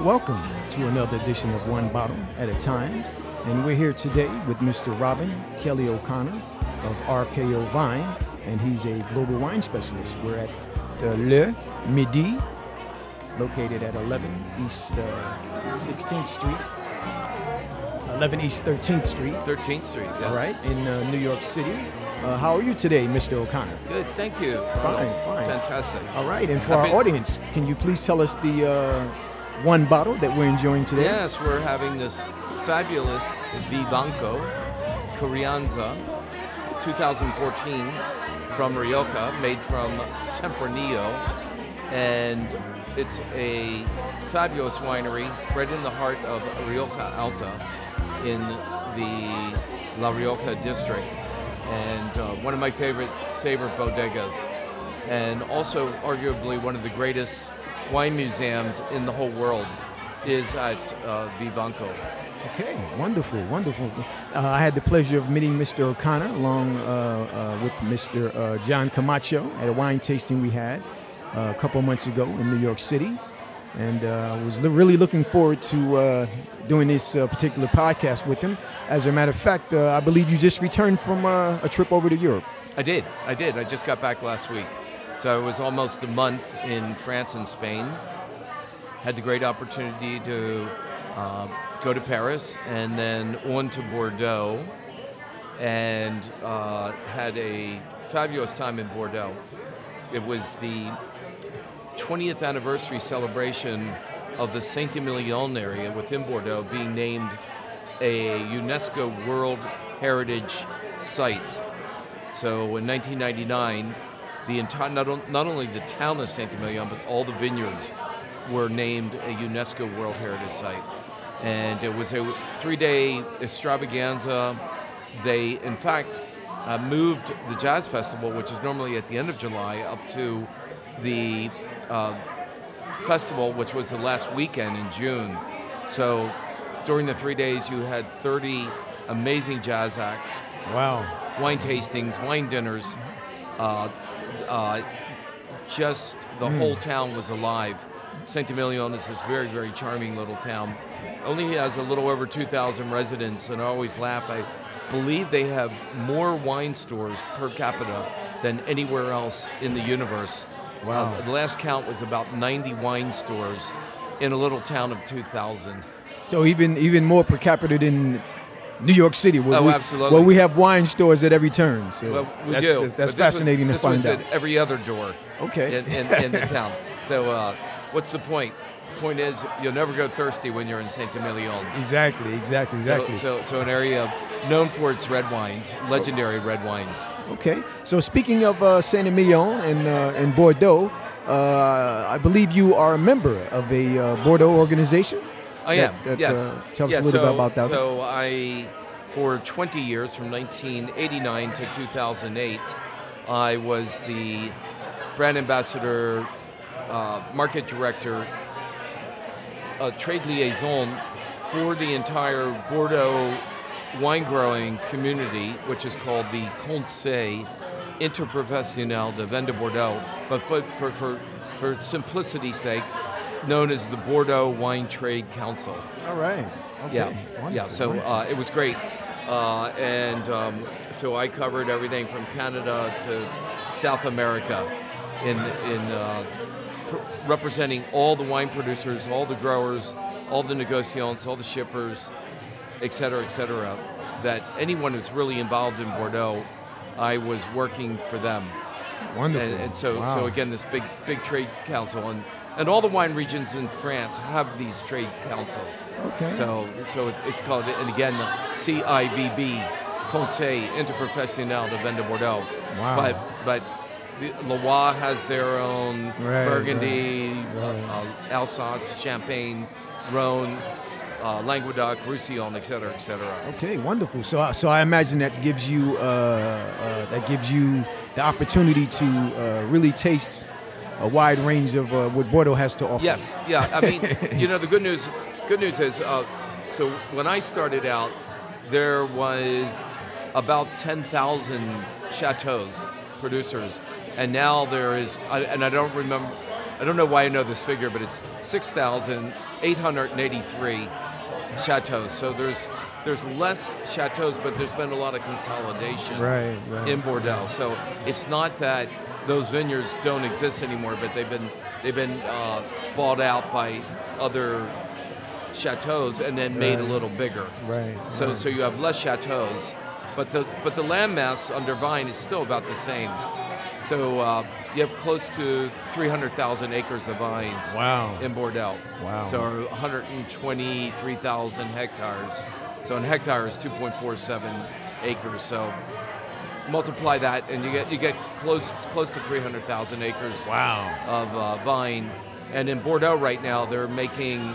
Welcome to another edition of One Bottle at a Time. And we're here today with Mr. Robin Kelly O'Connor of RKO Vine, and he's a global wine specialist. We're at the Le Midi, located at 11 East uh, 16th Street, 11 East 13th Street, 13th Street. Yes. all right, in uh, New York City. Uh, how are you today, Mr. O'Connor? Good. Thank you. Fine, fine. Fantastic. All right, and for I've our audience, can you please tell us the uh, one bottle that we're enjoying today? Yes, we're having this fabulous Vivanco Crianza 2014 from Rioja, made from Tempranillo, and it's a fabulous winery right in the heart of Rioja Alta in the La Rioja district, and uh, one of my favorite favorite bodegas, and also arguably one of the greatest wine museums in the whole world is at uh, Vivanco. Okay, wonderful, wonderful. Uh, I had the pleasure of meeting Mr. O'Connor along uh, uh, with Mr. Uh, John Camacho at a wine tasting we had uh, a couple months ago in New York City. And uh, I was really looking forward to uh, doing this uh, particular podcast with him. As a matter of fact, uh, I believe you just returned from uh, a trip over to Europe. I did, I did. I just got back last week. So I was almost a month in France and Spain. Had the great opportunity to uh, go to Paris and then on to Bordeaux and uh, had a fabulous time in Bordeaux. It was the 20th anniversary celebration of the Saint Emilion area within Bordeaux being named a UNESCO World Heritage Site. So in 1999, the entire not, on- not only the town of Saint Emilion, but all the vineyards were named a UNESCO World Heritage Site. And it was a three-day extravaganza. They, in fact, uh, moved the jazz festival, which is normally at the end of July, up to the uh, festival, which was the last weekend in June. So during the three days, you had 30 amazing jazz acts, Wow. wine tastings, wine dinners. Uh, uh, just the whole town was alive. Saint Emilion is this very, very charming little town. Only has a little over 2,000 residents, and I always laugh. I believe they have more wine stores per capita than anywhere else in the universe. Wow. Uh, the last count was about 90 wine stores in a little town of 2,000. So even even more per capita than New York City, where, Oh, we, absolutely. where we have wine stores at every turn. So Well, we that's, do. that's, that's was- fascinating this to find was out. at every other door. Okay. In, in, in the town. So, uh, what's the point? The point is, you'll never go thirsty when you're in Saint Emilion. Exactly, exactly, exactly. So, so, so an area known for its red wines, legendary red wines. okay. So speaking of uh, Saint Emilion and uh, and Bordeaux, uh, I believe you are a member of a uh, Bordeaux organization. I That- am. that, yes. uh, tell us Yeah, a little bit so- about that. So I, for 20 years, from 1989 to 2008, I was the brand ambassador, uh, market director, uh, trade liaison for the entire Bordeaux wine growing community, which is called the Conseil Interprofessionnel de Vin de Bordeaux, but for, for, for, for simplicity's sake, known as the Bordeaux Wine Trade Council. All right. Okay. Yeah, Wonderful, yeah. So uh, it was great, uh, and um, so I covered everything from Canada to South America, in in uh, pr- representing all the wine producers, all the growers, all the negociants, all the shippers, et cetera, et cetera. That anyone who's really involved in Bordeaux, I was working for them. wonderful. And, and so, Wow. so again, this big, big trade council, and, and all the wine regions in France have these trade councils. Okay. So, so it's, it's called, and again, the CIVB, Conseil Interprofessionnel de Vin de Bordeaux. Wow. But, but the, Loire has their own Right, Burgundy, right, Uh, Alsace, Champagne, Rhone, uh, Languedoc, Roussillon, et cetera, et cetera. Okay, wonderful. So, so I imagine that gives you uh, uh, that gives you the opportunity to uh, really taste a wide range of uh, what Bordeaux has to offer. Yes, yeah. I mean, you know, the good news, good news is, uh, so when I started out, there was about ten thousand chateaus producers, and now there is, and I don't remember, I don't know why I know this figure, but it's 6,883 chateaus. So there's there's less chateaus, but there's been a lot of consolidation Right, right. in Bordeaux. So it's not that those vineyards don't exist anymore, but they've been they've been uh, bought out by other chateaus and then made a little bigger. Right. So right. so you have less chateaus, but the but the land mass under vine is still about the same. So uh, you have close to 300,000 acres of vines Wow. in Bordeaux. Wow. So 123,000 hectares. So an hectare is 2.47 acres. So multiply that, and you get you get close close to 300,000 acres Wow. of uh, vine. And in Bordeaux right now, they're making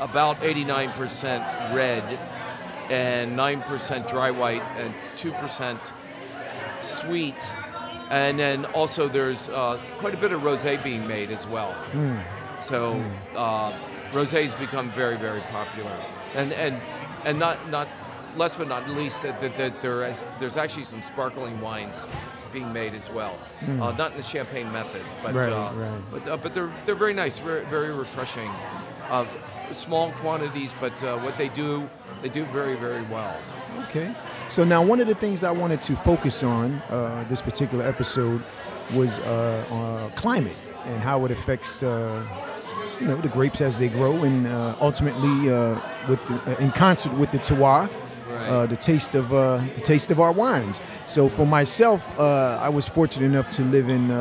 about 89% red and 9% dry white and 2% sweet. And then also there's uh, quite a bit of rosé being made as well. So uh, rosé has become very, very popular. And and and not not last but not least that, that, that there is, there's actually some sparkling wines being made as well. Uh, not in the champagne method, but Right, uh, right. but uh, but they're they're very nice, very, very refreshing. Uh, small quantities, but uh, what they do, they do very, very well. Okay. So now one of the things I wanted to focus on uh, this particular episode was uh, uh, climate and how it affects uh, you know the grapes as they grow and uh, ultimately uh, with the, uh, in concert with the terroir. Uh, the taste of uh, the taste of our wines. So for myself, uh, I was fortunate enough to live in uh,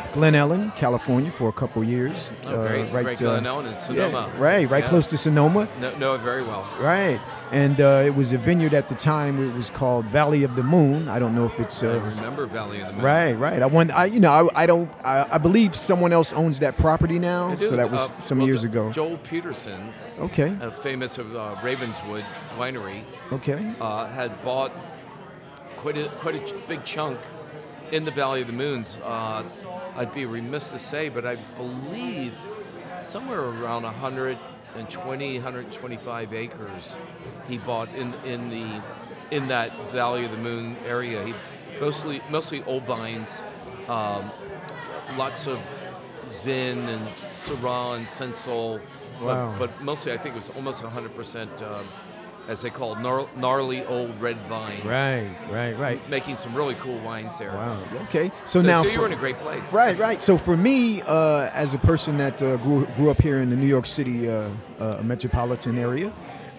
uh, Glen Ellen, California, for a couple years. Oh, great, uh, Glen Ellen and Sonoma. Yeah, right, right Yeah. close to Sonoma. Know, know it very well. Right. And uh, it was a vineyard at the time. It was called Valley of the Moon. I don't know if it's I uh, remember Valley of the Moon. right. Right. I want. I you know I, I don't. I, I believe someone else owns that property now. So that was Uh, some well, years ago. Joel Peterson, Okay. uh, famous of uh, Ravenswood Winery, Okay. uh, had bought quite a quite a big chunk in the Valley of the Moons. Uh, I'd be remiss to say, but I believe somewhere around 120, 125 acres he bought in in the in that Valley of the Moon area. He mostly mostly old vines, um, lots of Zin and Syrah and Cinsault, Wow. but, but mostly I think it was almost 100%, uh, as they call it, gnarly old red vines. Right. Right. Right. Making some really cool wines there. Wow. Okay. So, So, now. so for- you were in a great place. Right, right. So for me, uh, as a person that uh, grew, grew up here in the New York City uh, uh, metropolitan area,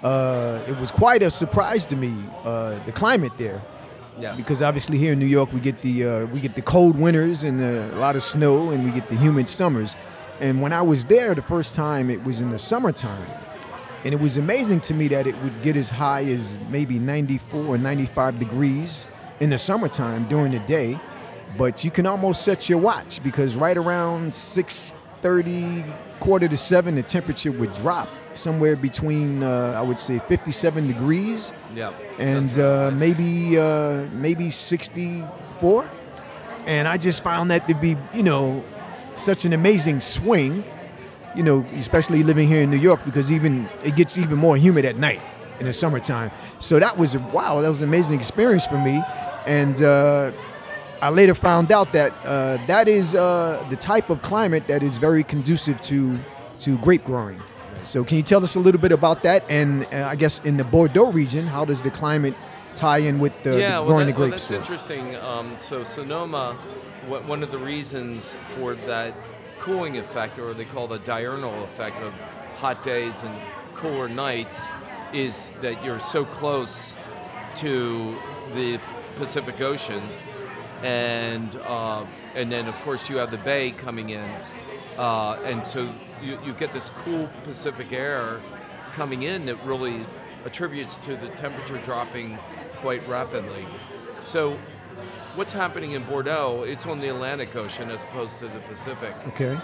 uh, it was quite a surprise to me uh, the climate there. Yes. Because obviously here in New York we get the uh, we get the cold winters and a lot of snow, and we get the humid summers. And when I was there the first time, it was in the summertime, and it was amazing to me that it would get as high as maybe 94 or 95 degrees in the summertime during the day. But you can almost set your watch because right around 6:30, quarter to seven, the temperature would drop somewhere between uh, I would say 57 degrees yeah. and uh, maybe uh, maybe 64 and i just found that to be you know such an amazing swing you know especially living here in new york because even it gets even more humid at night in the summertime so that was wow that was an amazing experience for me and uh, I later found out that uh, that is uh, the type of climate that is very conducive to to grape growing. So, can you tell us a little bit about that? And uh, I guess in the Bordeaux region, how does the climate tie in with the, yeah, the well, growing that- the well, grapes? that's interesting. Um, so Sonoma, what, one of the reasons for that cooling effect, or they call the diurnal effect of hot days and cooler nights, is that you're so close to the Pacific Ocean, and uh, and then of course you have the bay coming in, uh, and so you, you get this cool Pacific air coming in that really attributes to the temperature dropping quite rapidly. So what's happening in Bordeaux? It's on the Atlantic Ocean as opposed to the Pacific okay.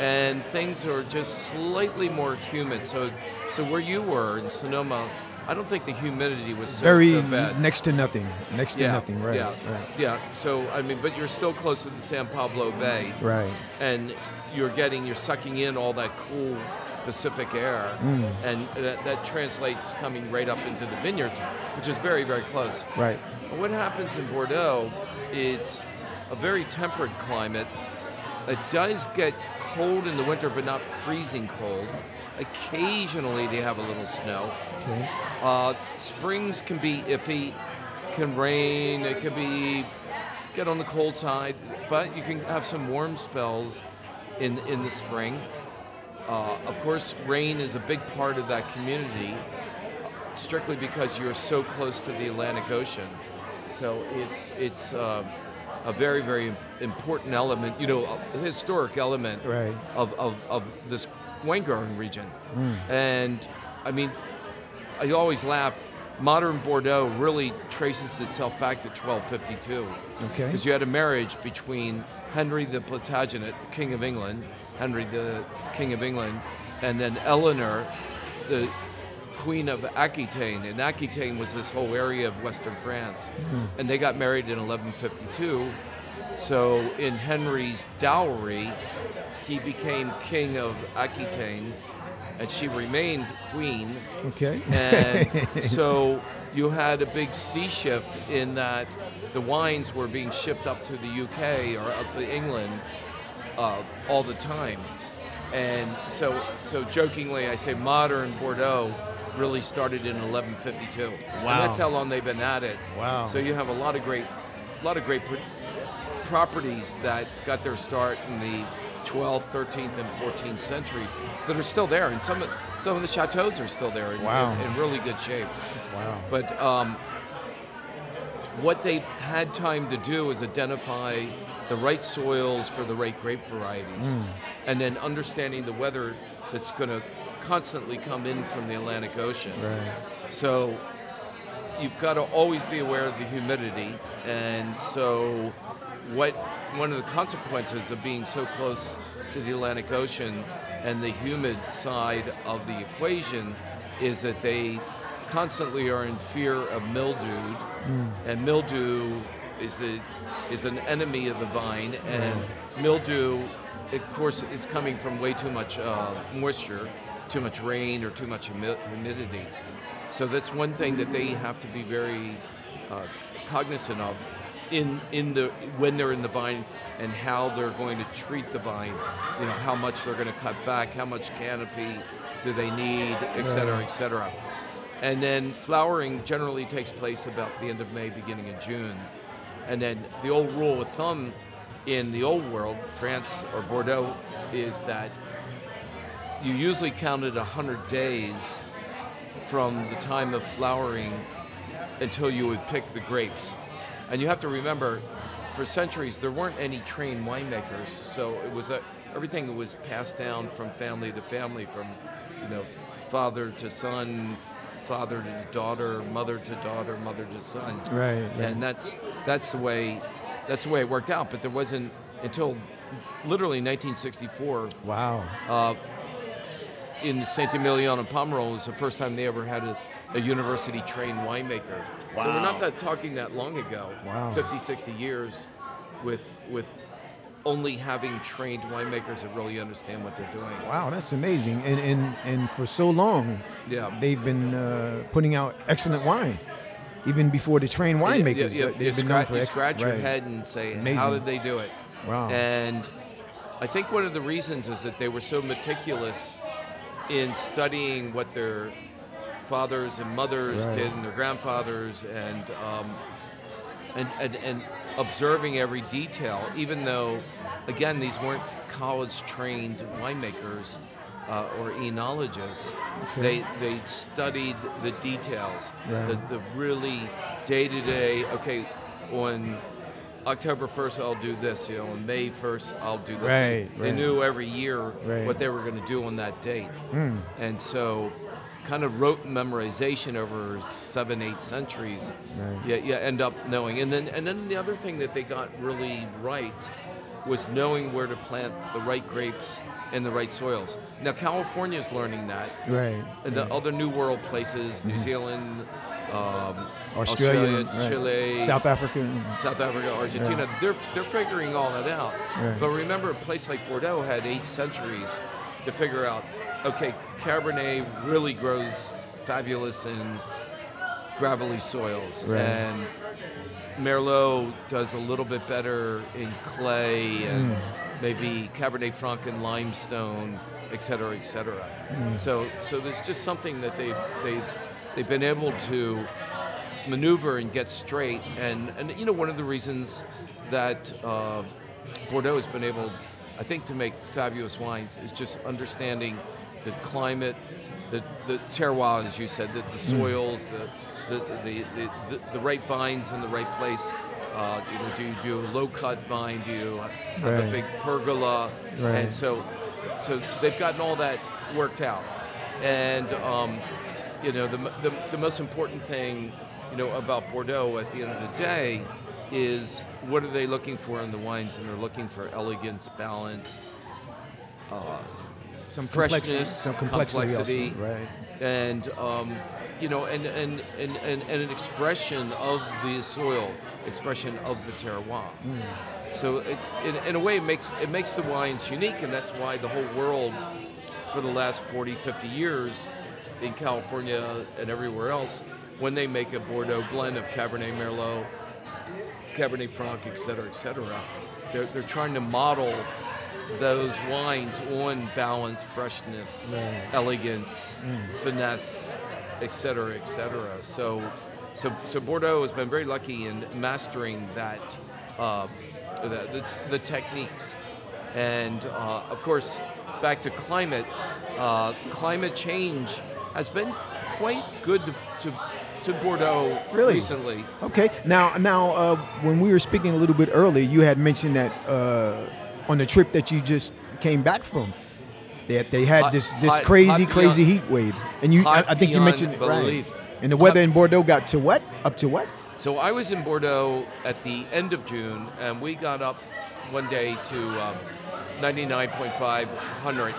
and things are just slightly more humid. So, so where you were in Sonoma, I don't think the humidity was so, Very so bad. next to nothing. Next to yeah, nothing. Right. Yeah, Right. yeah. So I mean, but you're still close to the San Pablo Bay, Right. and you're getting, you're sucking in all that cool Pacific air, Mm. and that, that translates coming right up into the vineyards, which is very, very close. Right. What happens in Bordeaux, it's a very temperate climate. It does get cold in the winter, but not freezing cold. Occasionally, they have a little snow. Okay. Uh, springs can be iffy, can rain, it can be get on the cold side, but you can have some warm spells in in the spring. Uh, of course, rain is a big part of that community, strictly because you're so close to the Atlantic Ocean. So it's it's um, a very very important element, you know, a historic element Right. of, of, of this Weingarten region. And I mean, I always laugh. Modern Bordeaux really traces itself back to 1252 Okay. because you had a marriage between Henry the Plantagenet, King of England, Henry the King of England, and then Eleanor, the Queen of Aquitaine. And Aquitaine was this whole area of Western France. And they got married in 1152. So in Henry's dowry, he became King of Aquitaine, and she remained Queen. Okay. And so you had a big sea shift in that the wines were being shipped up to the UK or up to England uh, all the time. And so, so jokingly, I say modern Bordeaux really started in 1152. And Wow. that's how long they've been at it. Wow. So you have a lot of great, a lot of great pr- properties that got their start in the 12th, 13th, and 14th centuries that are still there, and some of, some of the chateaus are still there in, Wow. in, in really good shape. wow. But um, what they had time to do is identify the right soils for the right grape varieties, and then understanding the weather that's going to constantly come in from the Atlantic Ocean. Right. So you've got to always be aware of the humidity, and so what one of the consequences of being so close to the Atlantic Ocean and the humid side of the equation is that they constantly are in fear of mildew, and mildew is the is an enemy of the vine, and mildew, of course, is coming from way too much uh, moisture, too much rain, or too much humidity. So that's one thing that they have to be very uh, cognizant of in in the when they're in the vine and how they're going to treat the vine. You know, how much they're going to cut back, how much canopy do they need, et cetera, et cetera. And then flowering generally takes place about the end of May, beginning of June. And then the old rule of thumb in the old world, France or Bordeaux, is that you usually counted 100 days from the time of flowering until you would pick the grapes. And you have to remember, for centuries, there weren't any trained winemakers, so it was a, everything was passed down from family to family, from you know, father to son, father to daughter, mother to daughter, mother to son. Right, right. And that's that's the way that's the way it worked out. But there wasn't until literally 1964 Wow. uh, in Saint Emilion and Pomerol was the first time they ever had a, a university trained winemaker. Wow. So we're not that talking that long ago. Wow. 50, 60 years with with only having trained winemakers that really understand what they're doing. Wow, that's amazing. And and and for so long, Yeah. they've been uh, putting out excellent wine, even before the trained winemakers. You, uh, you they've been scratch, known for you ex- scratch your right. head and say, Amazing. how did they do it? Wow. And I think one of the reasons is that they were so meticulous in studying what their fathers and mothers Right. did and their grandfathers and, um, and, and, and observing every detail, even though, again, these weren't college trained winemakers uh, or enologists. Okay. They, they studied the details, Right. the, the really day to day, okay, on October 1st, I'll do this, you know, on May 1st, I'll do this. Right, They right. knew every year Right. what they were going to do on that date. Mm. And so, kind of rote memorization over seven, eight centuries, Right. you, you end up knowing. And then, and then the other thing that they got really right was knowing where to plant the right grapes in the right soils. Now, California's learning that. Right. And the other New World places, New Zealand, um, Australia, Australia, right. Chile, South Africa. South Africa, Argentina, they're, they're figuring all that out. Right. But remember, a place like Bordeaux had eight centuries to figure out, okay, Cabernet really grows fabulous in gravelly soils. Right. And Merlot does a little bit better in clay and, mm. maybe Cabernet Franc and limestone, et cetera, et cetera. Mm. So, so there's just something that they've they've they've been able to maneuver and get straight. And and you know one of the reasons that uh, Bordeaux has been able, I think, to make fabulous wines is just understanding the climate, the the terroir, as you said, the, the soils, the the, the, the, the right vines in the right place. Uh, you know, do you do a low cut vine? Do you have a big pergola? Right. And so, so they've gotten all that worked out. And um, you know, the, the the most important thing, you know, about Bordeaux at the end of the day is what are they looking for in the wines? And they're looking for elegance, balance, Some complexity, freshness, some complexity, complexity, also, right? and um, you know, and and, and, and and an expression of the soil, expression of the terroir. So, it, in, in a way, it makes it makes the wines unique, and that's why the whole world, for the last 40, 50 years, in California and everywhere else, when they make a Bordeaux blend of Cabernet Merlot, Cabernet Franc, et cetera, et cetera, they're, they're trying to model those wines on balance, freshness, Right. elegance, finesse, et cetera, et cetera. So, so, so Bordeaux has been very lucky in mastering that, uh, the, the, the techniques. And uh, of course, back to climate, uh, climate change has been quite good to, to, to Bordeaux Really? recently. Okay. Now, now, uh, when we were speaking a little bit earlier, you had mentioned that uh, on the trip that you just came back from, that they had Hot- this this hot- crazy, hot crazy beyond- heat wave, and you, I, I think you mentioned it, right. And the weather in Bordeaux got to what? Up to what? So I was in Bordeaux at the end of June, and we got up one day to um, 99.5 hundred.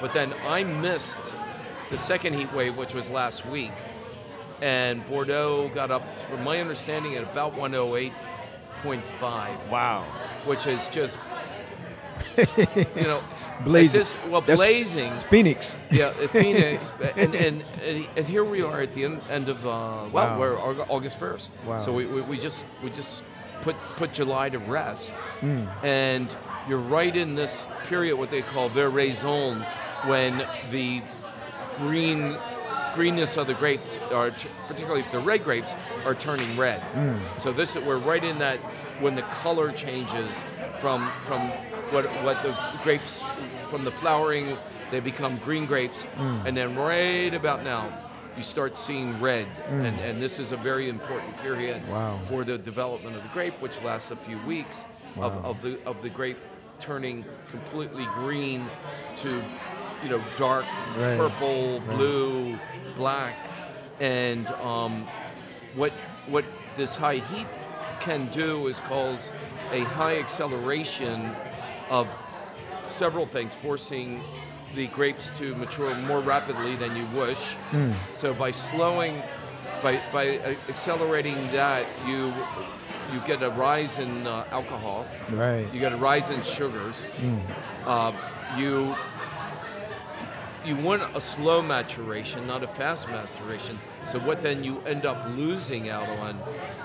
But then I missed the second heat wave, which was last week, and Bordeaux got up, from my understanding, at about 108.5, Wow. which is just you know Blazing. this- well, That's- blazing. Phoenix. Yeah, Phoenix, and, and and here we are at the end, end of uh, well, Wow. we're August first. Wow. So we, we, we just we just put put July to rest, Hmm. and you're right in this period what they call veraison, when the green greenness of the grapes are t- particularly the red grapes are turning red. Hmm. So this we're right in that when the color changes from from what what the grapes from the flowering they become green grapes Hmm. and then right about now you start seeing red and, and this is a very important period. Wow. for the development of the grape which lasts a few weeks of, of the of the grape turning completely green to you know dark Right. purple blue black and um, what what this high heat can do is cause a high acceleration of several things, forcing the grapes to mature more rapidly than you wish. So by slowing, by by uh, accelerating that, you you get a rise in uh, alcohol. Right. You get a rise in sugars. Uh, you you want a slow maturation, not a fast maturation. So what then you end up losing out on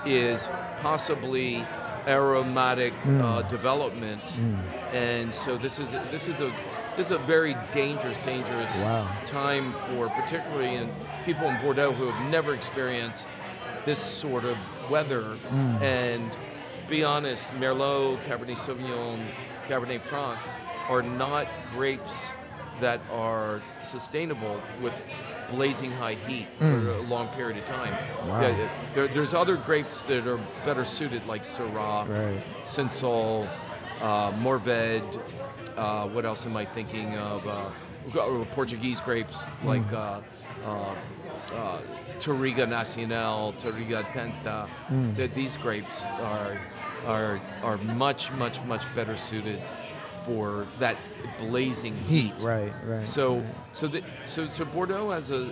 is possibly aromatic hmm. uh, development, hmm. and so this is this is a this is a very dangerous, dangerous Wow. time for particularly in people in Bordeaux who have never experienced this sort of weather. Hmm. And be honest, Merlot, Cabernet Sauvignon, Cabernet Franc are not grapes that are sustainable with blazing high heat for a long period of time. Wow. Yeah, there, there's other grapes that are better suited, like Syrah, Right. Cinsault, uh, Mourvèdre. Uh, what else am I thinking of? Uh, uh, Portuguese grapes like uh, uh, uh, Touriga Nacional, Touriga Tenta. That these grapes are are are much much much better suited for that blazing heat. Right. Right. So, so, the, so, so Bordeaux has a,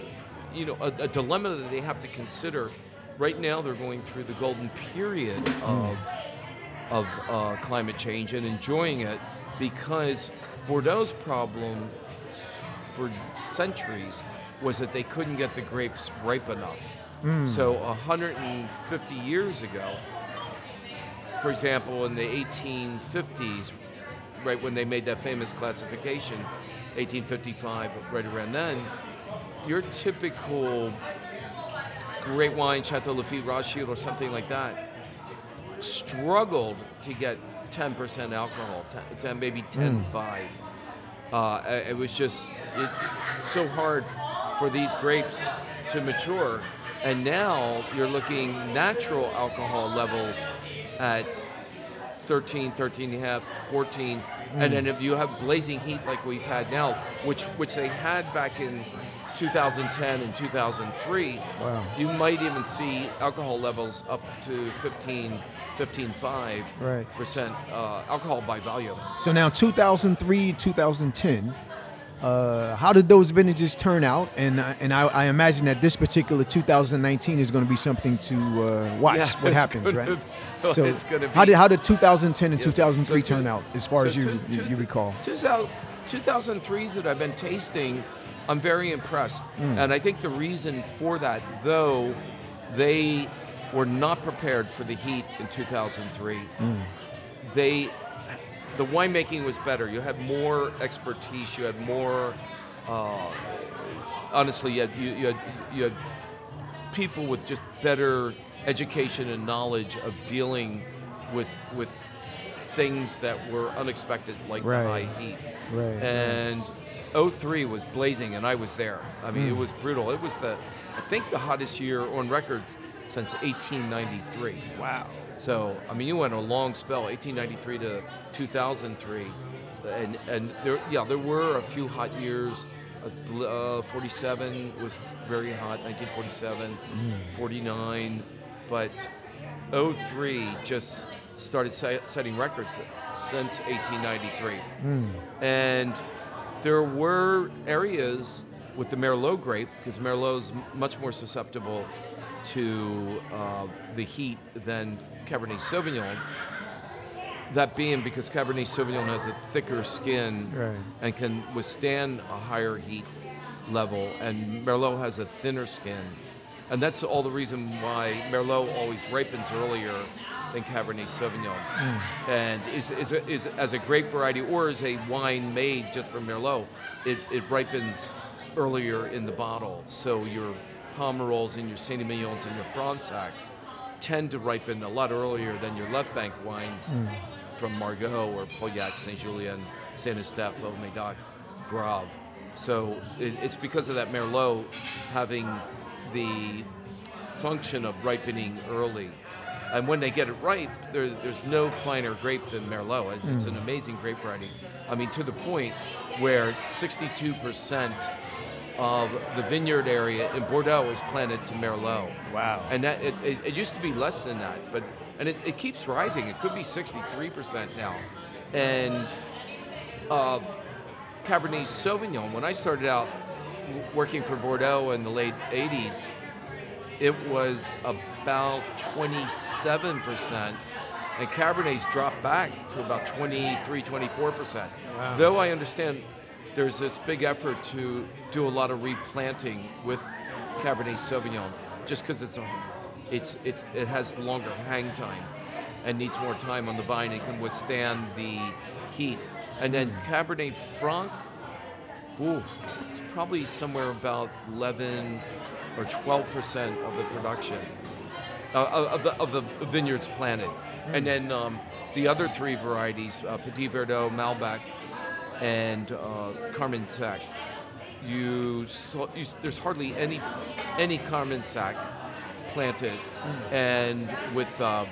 you know, a, a dilemma that they have to consider. Right now, they're going through the golden period of, of uh, climate change and enjoying it because Bordeaux's problem for centuries was that they couldn't get the grapes ripe enough. So, 150 years ago, for example, in the 1850s, right when they made that famous classification, 1855, right around then, your typical great wine, Chateau Lafite, Rothschild, or something like that, struggled to get 10% alcohol, 10, 10 maybe 10, 5. Uh, it was just it, so hard for these grapes to mature. And now you're looking natural alcohol levels at 13, 13 and a half, 14. And then if you have blazing heat like we've had now, which which they had back in 2010 and 2003, Wow. you might even see alcohol levels up to 15, 15.5 Right. percent uh, alcohol by volume. So now 2003, 2010. Uh, how did those vintages turn out? And uh, and I, I imagine that this particular 2019 is going to be something to uh, watch. Yeah, what happens, gonna right? So it's gonna how be- did how did 2010 and Yeah, 2003 so two- turn out as far so as you, two- you, two- you recall? 2000 2003s that I've been tasting, I'm very impressed. Hmm. And I think the reason for that, though, they were not prepared for the heat in 2003. Hmm. They, the winemaking was better. You had more expertise. You had more. Uh, honestly, you had, you, you had you had people with just better education and knowledge of dealing with with things that were unexpected, like Right. high heat. Right, And 03 was blazing, and I was there. I mean, it was brutal. It was the, I think, the hottest year on records since 1893. Wow. So, I mean, you went a long spell, 1893 to 2003, and and there, yeah, there were a few hot years. Uh, Uh, 47 was very hot, 1947, 49, but 03 just started setting records since 1893, and there were areas with the Merlot grape because Merlot is much more susceptible to uh, the heat than Cabernet Sauvignon. That being because Cabernet Sauvignon has a thicker skin Right. and can withstand a higher heat level, and Merlot has a thinner skin. And that's all the reason why Merlot always ripens earlier than Cabernet Sauvignon. Mm. And is, is, a, is as a grape variety or as a wine made just from Merlot, it, it ripens earlier in the bottle. So your Pomerols and your Saint Emilions and your Fronsacs tend to ripen a lot earlier than your left bank wines hmm. from Margaux or Pauillac, Saint Julien, Saint Estèphe, Médoc, Graves. So it, it's because of that Merlot having the function of ripening early. And when they get it ripe, there, there's no finer grape than Merlot. It- It's hmm. an amazing grape variety. I mean, to the point where 62% of the vineyard area in Bordeaux is planted to Merlot. Wow. And that it, it, it used to be less than that, but and it, it keeps rising. It could be 63% now. And uh, Cabernet Sauvignon, when I started out working for Bordeaux in the late 80s, it was about 27%, and Cabernet's dropped back to about 23, 24%. Though I understand there's this big effort to do a lot of replanting with Cabernet Sauvignon, just because it's a, it's it's it has longer hang time, and needs more time on the vine and can withstand the heat. And then Cabernet Franc, Ooh, it's probably somewhere about 11 or 12 percent of the production uh, of, the, of the vineyards planted, and then um, the other three varieties: uh, Petit Verdot, Malbec, and uh, Carmen Sac. You, saw, you there's hardly any any Carmen Sac planted, and with uh,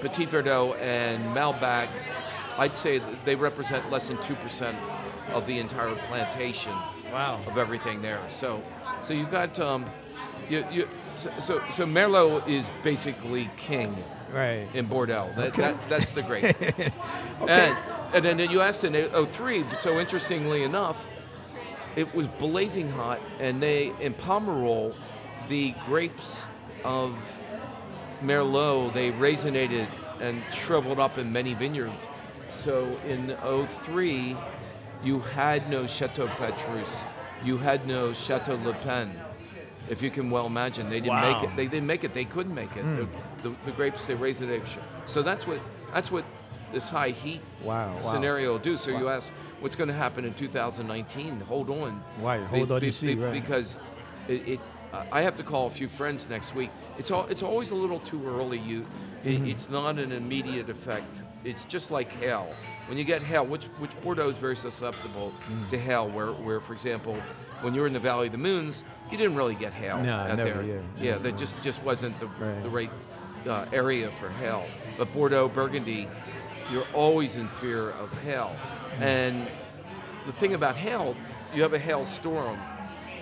Petit Verdot and Malbec, I'd say they represent less than two percent of the entire plantation Wow. of everything there. So, so you've got um, you, you, so, so so Merlot is basically king Right. in Bordeaux. That, that, that's the great. And and then you asked in 03. So interestingly enough, it was blazing hot, and they in Pomerol, the grapes of Merlot they raisinated and shriveled up in many vineyards. So in 03, you had no Chateau Petrus, you had no Chateau Le Pin, if you can well imagine. They didn't Wow. make it. They didn't make it. They couldn't make it. Hmm. The, the, the grapes they raised it. So that's what that's what this high heat Wow, wow. scenario will do. So you ask, what's going to happen in 2019? Hold on. Right, hold on to see, right. Because it, it I have to call a few friends next week. It's all it's always a little too early. You. It, Mm-hmm. It's not an immediate effect. It's just like hail. When you get hail, which which Bordeaux is very susceptible Mm. to hail. Where where for example, when you were in the Valley of the Moons, you didn't really get hail No, out never, there. yeah, yeah, that just just wasn't the Right. the right uh, area for hail. But Bordeaux, Burgundy, you're always in fear of hail. And the thing about hail, you have a hail storm.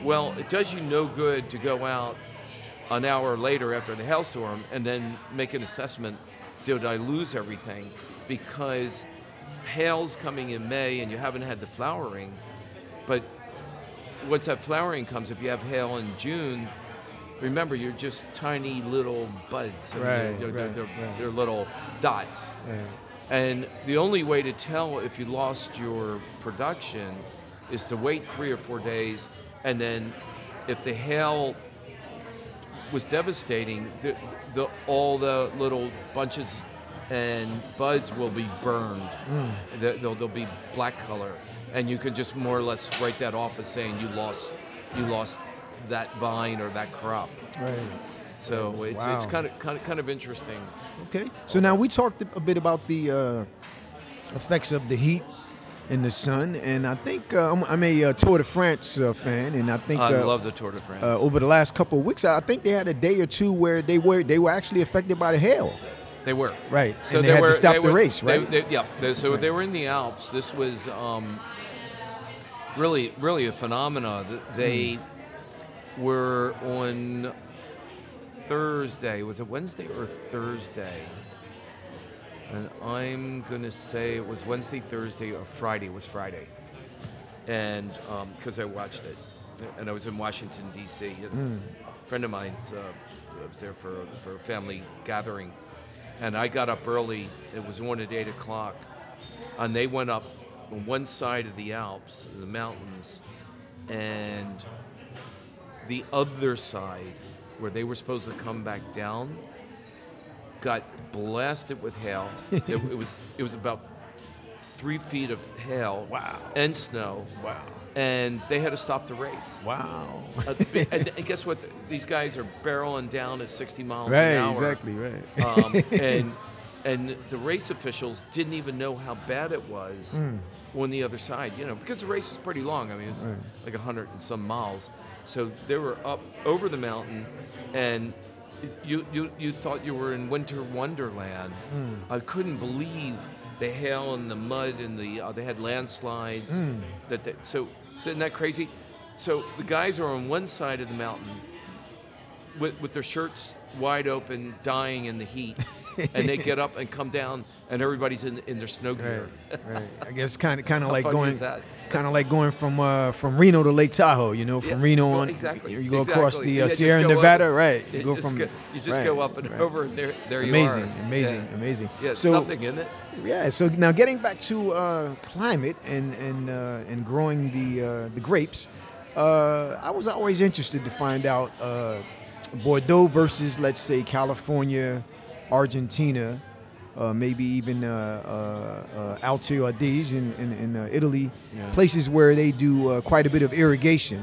Well, it does you no good to go out an hour later after the hailstorm and then make an assessment did I lose everything? Because hail's coming in May and you haven't had the flowering. But once that flowering comes, if you have hail in June, remember you're just tiny little buds. I mean, Right, they're, right, they're, right. they're little dots. Yeah. And the only way to tell if you lost your production is to wait three or four days, and then if the hail was devastating, the, the, all the little bunches and buds will be burned. Hmm. They- They'll, they'll be black color, and you can just more or less write that off as saying you lost, you lost that vine or that crop. Right. So it's, it's kind of kind of kind of interesting. Okay. So now we talked a bit about the uh, effects of the heat and the sun, and I think uh, I'm, I'm a uh, Tour de France uh, fan, and I think I uh, love the Tour de France. uh, over the last couple of weeks, I think they had a day or two where they were they were actually affected by the hail. They were Right, So and they had to stop the were- race, right? they- yeah. they- so they were in the Alps. This was um, really, really a phenomena. Th- They were on Thursday. Was it Wednesday or Thursday? And I'm gonna say it was Wednesday, Thursday, or Friday. It was Friday, and because I watched it, and I was in Washington D.C. Hmm. A friend of mine uh, was there for for a family gathering, and I got up early. It was on at eight o'clock, and they went up on one side of the Alps, the mountains, and the other side, where they were supposed to come back down, got blasted with hail. it, it was it was about three feet of hail Wow. and snow, Wow. and they had to stop the race. Wow. And, and guess what? These guys are barreling down at 60 miles right. an hour. Exactly. Right. Um, and and the race officials didn't even know how bad it was on the other side. You know, because the race was pretty long. I mean, it was Right. like 100 and some miles. So they were up over the mountain, and you you you thought you were in winter wonderland. I couldn't believe the hail and the mud and the uh, they had landslides. That they, so isn't that crazy? So the guys are on one side of the mountain with, with their shirts wide open, dying in the heat, and they get up and come down, and everybody's in, in their snow gear. Right, right. I guess kind of kind of like going? Kind of like going from uh, from Reno to Lake Tahoe. You know, from Yeah, Reno on exactly. You go across the uh, Sierra Nevada, over. right? You You go just from go, you just right, go up and right. over, and there there you Amazing, are. amazing, Yeah. amazing. Yeah, so something, isn't it? yeah. So now getting back to uh, climate and and uh, and growing the uh, the grapes, uh, I was always interested to find out uh, Bordeaux versus let's say California, Argentina. Uh, maybe even uh, uh, uh, Alto Adige in, in, in uh, Italy, Yeah. places where they do uh, quite a bit of irrigation.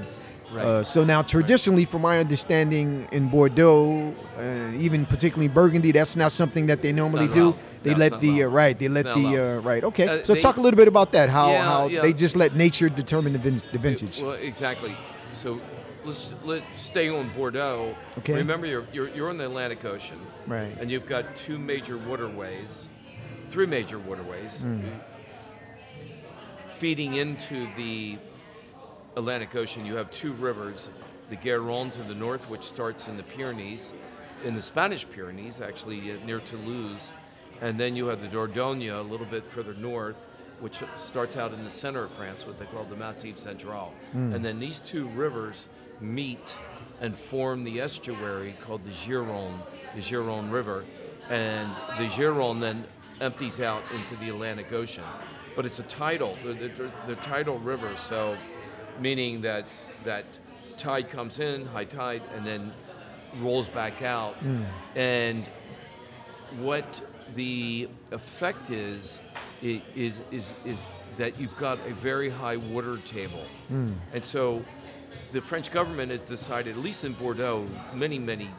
Right. Uh, so now, traditionally, from my understanding, in Bordeaux, uh, even particularly Burgundy, that's not something that they normally do. allowed. They No, let the uh, right. They let the uh, right. Okay. Uh, so they- talk a little bit about that. How Yeah, how yeah. they just let nature determine the, vin- the vintage. Well, exactly. So let's let stay on Bordeaux. Okay. Remember, you're, you're you're on the Atlantic Ocean, Right. And you've got two major waterways, three major waterways, Hmm. feeding into the Atlantic Ocean. You have two rivers, the Garonne to the north, which starts in the Pyrenees, in the Spanish Pyrenees, actually uh, near Toulouse, and then you have the Dordogne a little bit further north, which starts out in the center of France, what they call the Massif Central. And then these two rivers meet and form the estuary called the Gironde, the Gironde River, and the Gironde then empties out into the Atlantic Ocean. But it's a tidal, the, the, the tidal river, so meaning that that tide comes in, high tide, and then rolls back out. Mm. And what the effect is, is, is, is that you've got a very high water table. Mm. And so the French government has decided, at least in Bordeaux, many, many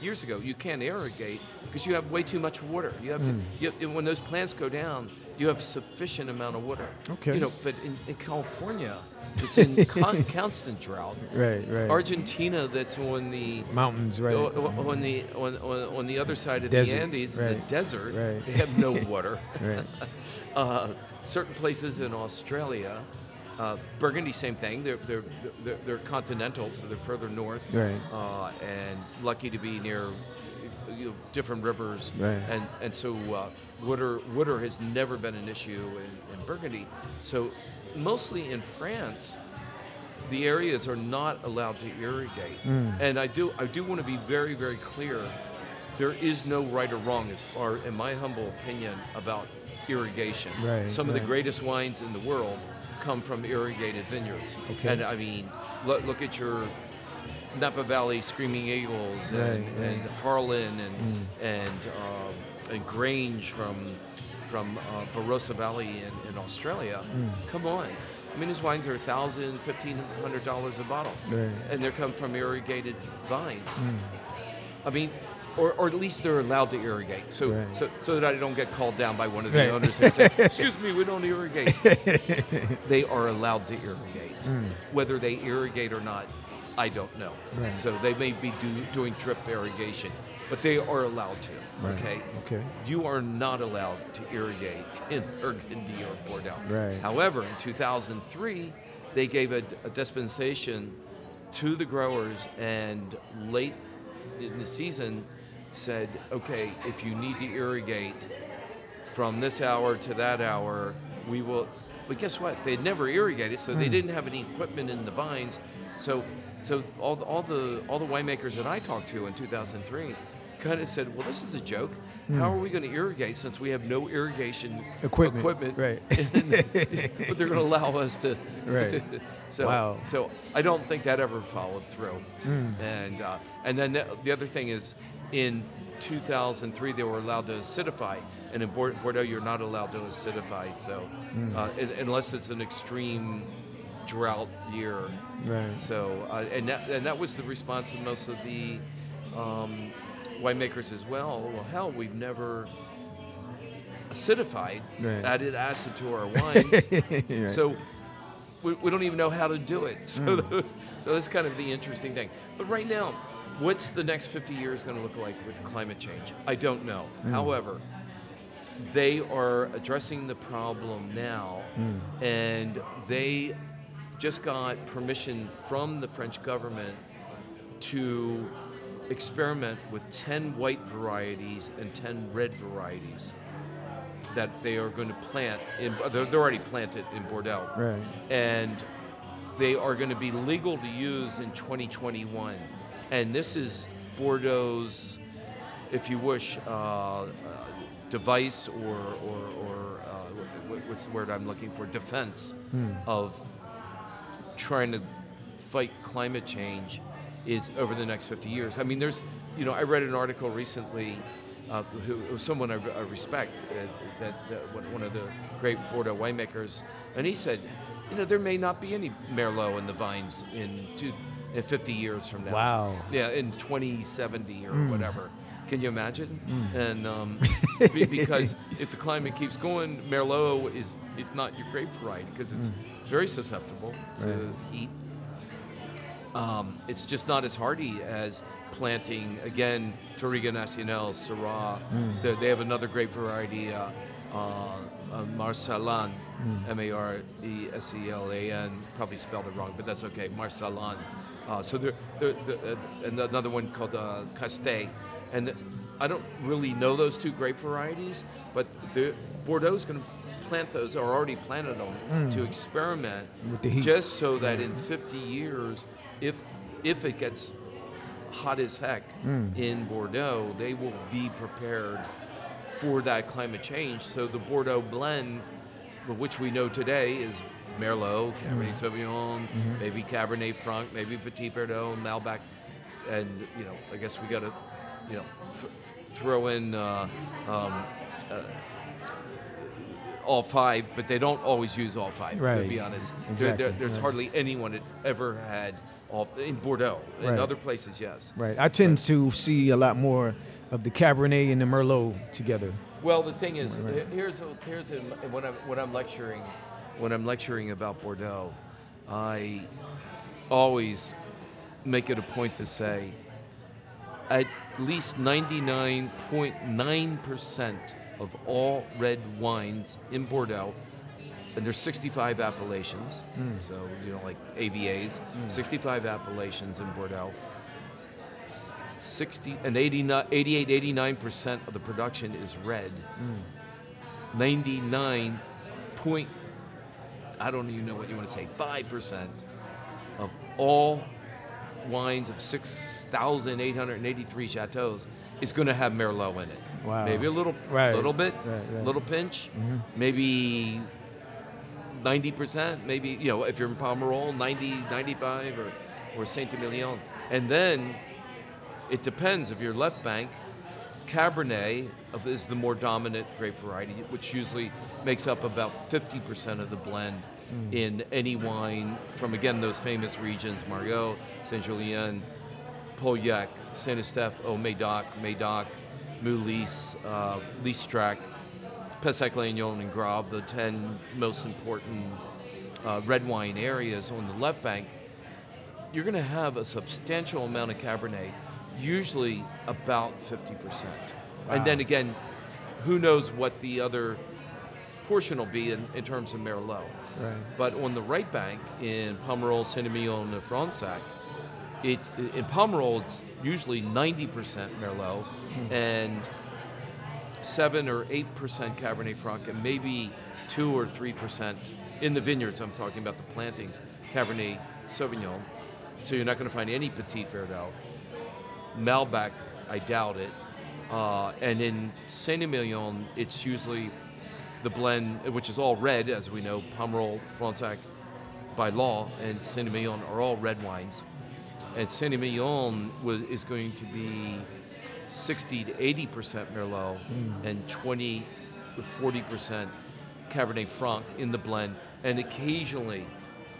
years ago, you can't irrigate because you have way too much water. You have to, you and when those plants go down, you have sufficient amount of water. Okay. You know, but in, in California, it's in con- constant drought. Right, right. Argentina, that's on the Mountains, right? o- o- on the on, on, on the other side of Desert, the Andes, is a desert. right. They have no water. right. Uh, certain places in Australia, uh, Burgundy, same thing. They're, they're, they're, they're continental, so they're further north. Right. Uh, and lucky to be near you know, different rivers. Right. And, and so uh, water, water has never been an issue in, in Burgundy. So mostly in France, the areas are not allowed to irrigate. Mm. And I do, I do want to be very, very clear. There is no right or wrong, as far, in my humble opinion, about irrigation. Right, Some of the greatest wines in the world come from irrigated vineyards. Okay. And I mean, look, look at your Napa Valley Screaming Eagles and, Right, right. and Harlan and and um, and Grange from from uh, Barossa Valley in, in Australia. Mm. Come on. I mean, his wines are thousand, fifteen hundred dollars a bottle, Right. and they come from irrigated vines. Mm. I mean, or, or at least they're allowed to irrigate, so Right. so so that I don't get called down by one of the Right. owners and say, "Excuse me, we don't irrigate." they are allowed to irrigate, Mm. whether they irrigate or not, I don't know. Right. So they may be do, doing drip irrigation, but they are allowed to. Okay. Okay. You are not allowed to irrigate in Burgundy or Bordeaux. Right. However, in 2003, they gave a, a dispensation to the growers, and late in the season said, okay, if you need to irrigate from this hour to that hour, we will. But guess what? They'd never irrigated, so they didn't have any equipment in the vines. So, so all the, all the all the winemakers that I talked to in 2003 kind of said, "Well, this is a joke. How are we going to irrigate since we have no irrigation Equipment, equipment right. but they're going to allow us to. Right. to- so, Wow. so I don't think that ever followed through. Mm. And uh, and then the, the other thing is, in 2003 they were allowed to acidify, and in Bordeaux you're not allowed to acidify. So Mm. uh, un- unless it's an extreme drought year. Right. So uh, and that and that was the response of most of the um, winemakers as well. Well, hell, we've never acidified, Right. added acid to our wines, Right. so we, we don't even know how to do it. So, Mm. those, so that's kind of the interesting thing. But right now, what's the next 50 years going to look like with climate change? I don't know. Mm. However, they are addressing the problem now, Mm. and they just got permission from the French government to experiment with 10 white varieties and 10 red varieties that they are going to plant in they're, they're already planted in Bordeaux Right. and they are going to be legal to use in 2021 and this is Bordeaux's if you wish uh, uh, device or or, or uh, what's the word I'm looking for defense of trying to fight climate change is over the next 50 years. I mean, there's, you know, I read an article recently, uh, who, someone I, I respect, uh, that, that one one of the great Bordeaux winemakers, and he said, you know, there may not be any Merlot in the vines in two, in 50 years from now. Wow. Yeah, in 2070 or whatever. Can you imagine? And um, be, because if the climate keeps going, Merlot is is not your grape variety because it's it's very susceptible to Right. heat. Um, it's just not as hardy as planting again Touriga Nacional, Syrah. They, they have another grape variety, uh, uh, uh, Marselan, M-A-R-E-S-E-L-A-N. Probably spelled it wrong, but that's okay. Marselan. Uh, so there, there, there, uh, and another one called uh. And I don't really know those two grape varieties, but the, Bordeaux's going to plant those, or already planted them, to experiment With the heat. just so that in 50 years, if if it gets hot as heck in Bordeaux, they will be prepared for that climate change. So the Bordeaux blend, which we know today is Merlot, Cabernet Sauvignon, maybe Cabernet Franc, maybe Petit Verdot, Malbec, and you know, I guess we got to, you know, f- throw in uh, um, uh, all five, but they don't always use all five. To be honest, There- Exactly, there- there's right. hardly anyone that ever had all in Bordeaux. In Right. other places, yes. Right. I tend to see a lot more of the Cabernet and the Merlot together. Well, the thing is, he- here's a, here's a, when I'm when I'm lecturing, when I'm lecturing about Bordeaux, I always make it a point to say at least 99.9 percent of all red wines in Bordeaux, and there's 65 appellations, hmm. so you know like AVAs, hmm. 65 appellations in Bordeaux. 60 and 89, 88, 89 percent of the production is red. Hmm. 99 point, I don't even know what you want to say, 5 percent of all wines of 6,883 chateaus is going to have Merlot in it. Wow. Maybe a little, Right, little bit, right, right. little pinch, mm-hmm. maybe 90%, maybe, you know, if you're in Pomerol, 90, 95, or, or Saint Emilion. And then it depends. If you're left bank, Cabernet is the more dominant grape variety, which usually makes up about 50% of the blend in any wine from, again, those famous regions Margaux, Saint Julien, Pauillac, Saint Estèphe, Haut Médoc, Médoc, Moulis, uh, Listrac, Pessac Léognan, and Graves, the 10 most important uh, red wine areas on the left bank, you're going to have a substantial amount of Cabernet, usually about 50%. And then again, who knows what the other portion will be in, in terms of Merlot. Right. But on the right bank in Pomerol, Saint-Emilion, and Fronsac, it, in Pomerol, it's usually 90% Merlot and 7 or 8% Cabernet Franc, and maybe 2 or 3% in the vineyards. I'm talking about the plantings, Cabernet Sauvignon. So you're not going to find any Petit Verdot. Malbec, I doubt it. Uh, and in Saint Emilion, it's usually the blend, which is all red, as we know. Pomerol, Fronsac, by law, and Saint Emilion are all red wines. And Saint Emilion wa- is going to be 60 to 80 percent Merlot mm. and 20 to 40 percent Cabernet Franc in the blend, and occasionally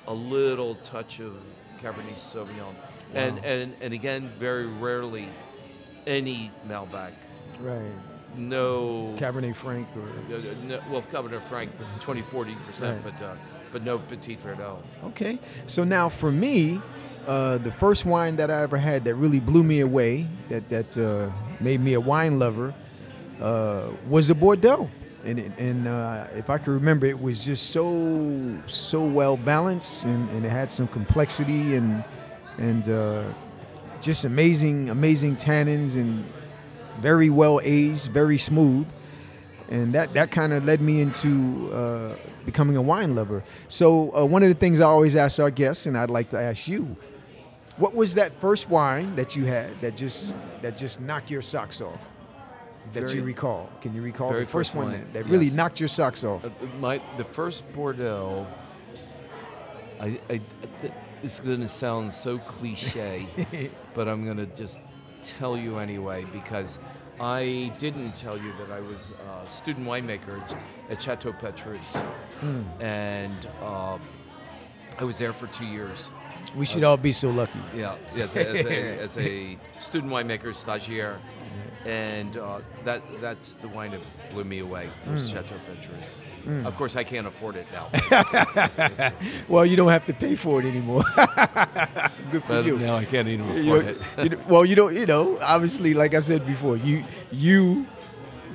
a little touch of Cabernet Sauvignon. And, and and again, very rarely any Malbec. Right. No. Cabernet Franc or no well, Cabernet Franc, 20, 40 percent, Right. but uh, but no Petit Verdot. Okay. So now for me, uh, the first wine that I ever had that really blew me away, that that uh, made me a wine lover, uh, was a Bordeaux. And, it- and uh, if I can remember, it was just so so well balanced, and, and it had some complexity and and uh, just amazing amazing tannins and very well aged, very smooth and that that kind of led me into uh, becoming a wine lover. So uh, one of the things I always ask our guests, and I'd like to ask you, what was that first wine that you had that just that just knocked your socks off? That Very- you recall? Can you recall the first, first one that, that really knocked your socks off? Uh, my the first Bordeaux. I, I, I th- it's going to sound so cliche, but I'm going to just tell you anyway because I didn't tell you that I was a student winemaker at Chateau Petrus, and uh, I was there for two years. we should all be so lucky. Yeah, as a, as a, as a student winemaker, stagiaire, and uh, that that's the wine that blew me away. Was Chateau Petrus. Of course, I can't afford it now. Well, you don't have to pay for it anymore. Good for But you. now I can't even afford it. you know- well, you don't. You know, obviously, like I said before, you you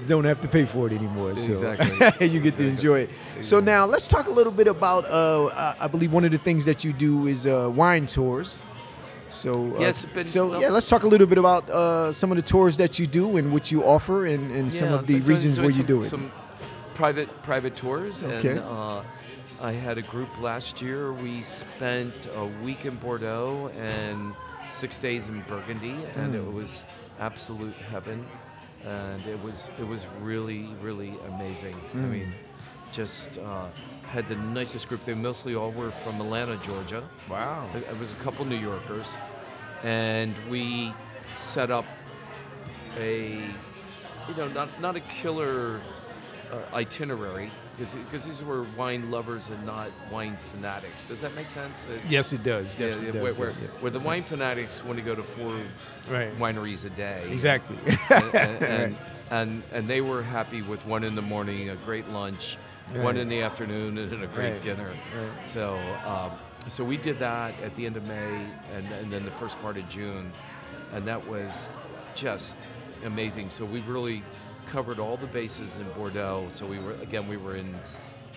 don't have to pay for it anymore. So Exactly. you get to enjoy it. So now let's talk a little bit about. Uh, I- I believe one of the things that you do is uh, wine tours. So uh, Yes, but- so well- yeah, let's talk a little bit about uh, some of the tours that you do and what you offer, and, and some of the regions where you do it. Some private private tours, Okay. and uh, I had a group last year. We spent a week in Bordeaux and six days in Burgundy, and Hmm. it was absolute heaven. And it was it was really really amazing. Hmm. I mean, just uh, had the nicest group. They mostly all were from Atlanta, Georgia. Wow. It it was a couple New Yorkers, and we set up a, you know, not not a killer uh, itinerary because these were wine lovers and not wine fanatics. Does that make sense? It- Yes, it does. yeah, Yes, it yeah, does. where, yeah, where, yeah. where the wine fanatics want to go to four Right. wineries a day. Exactly. and, and, and, and, and they were happy with one in the morning, a great lunch, one in the afternoon, and a great Right. dinner. Right. So, um, so we did that at the end of May and, and then the first part of June, and that was just amazing. So we really covered all the bases in Bordeaux. So we were again we were in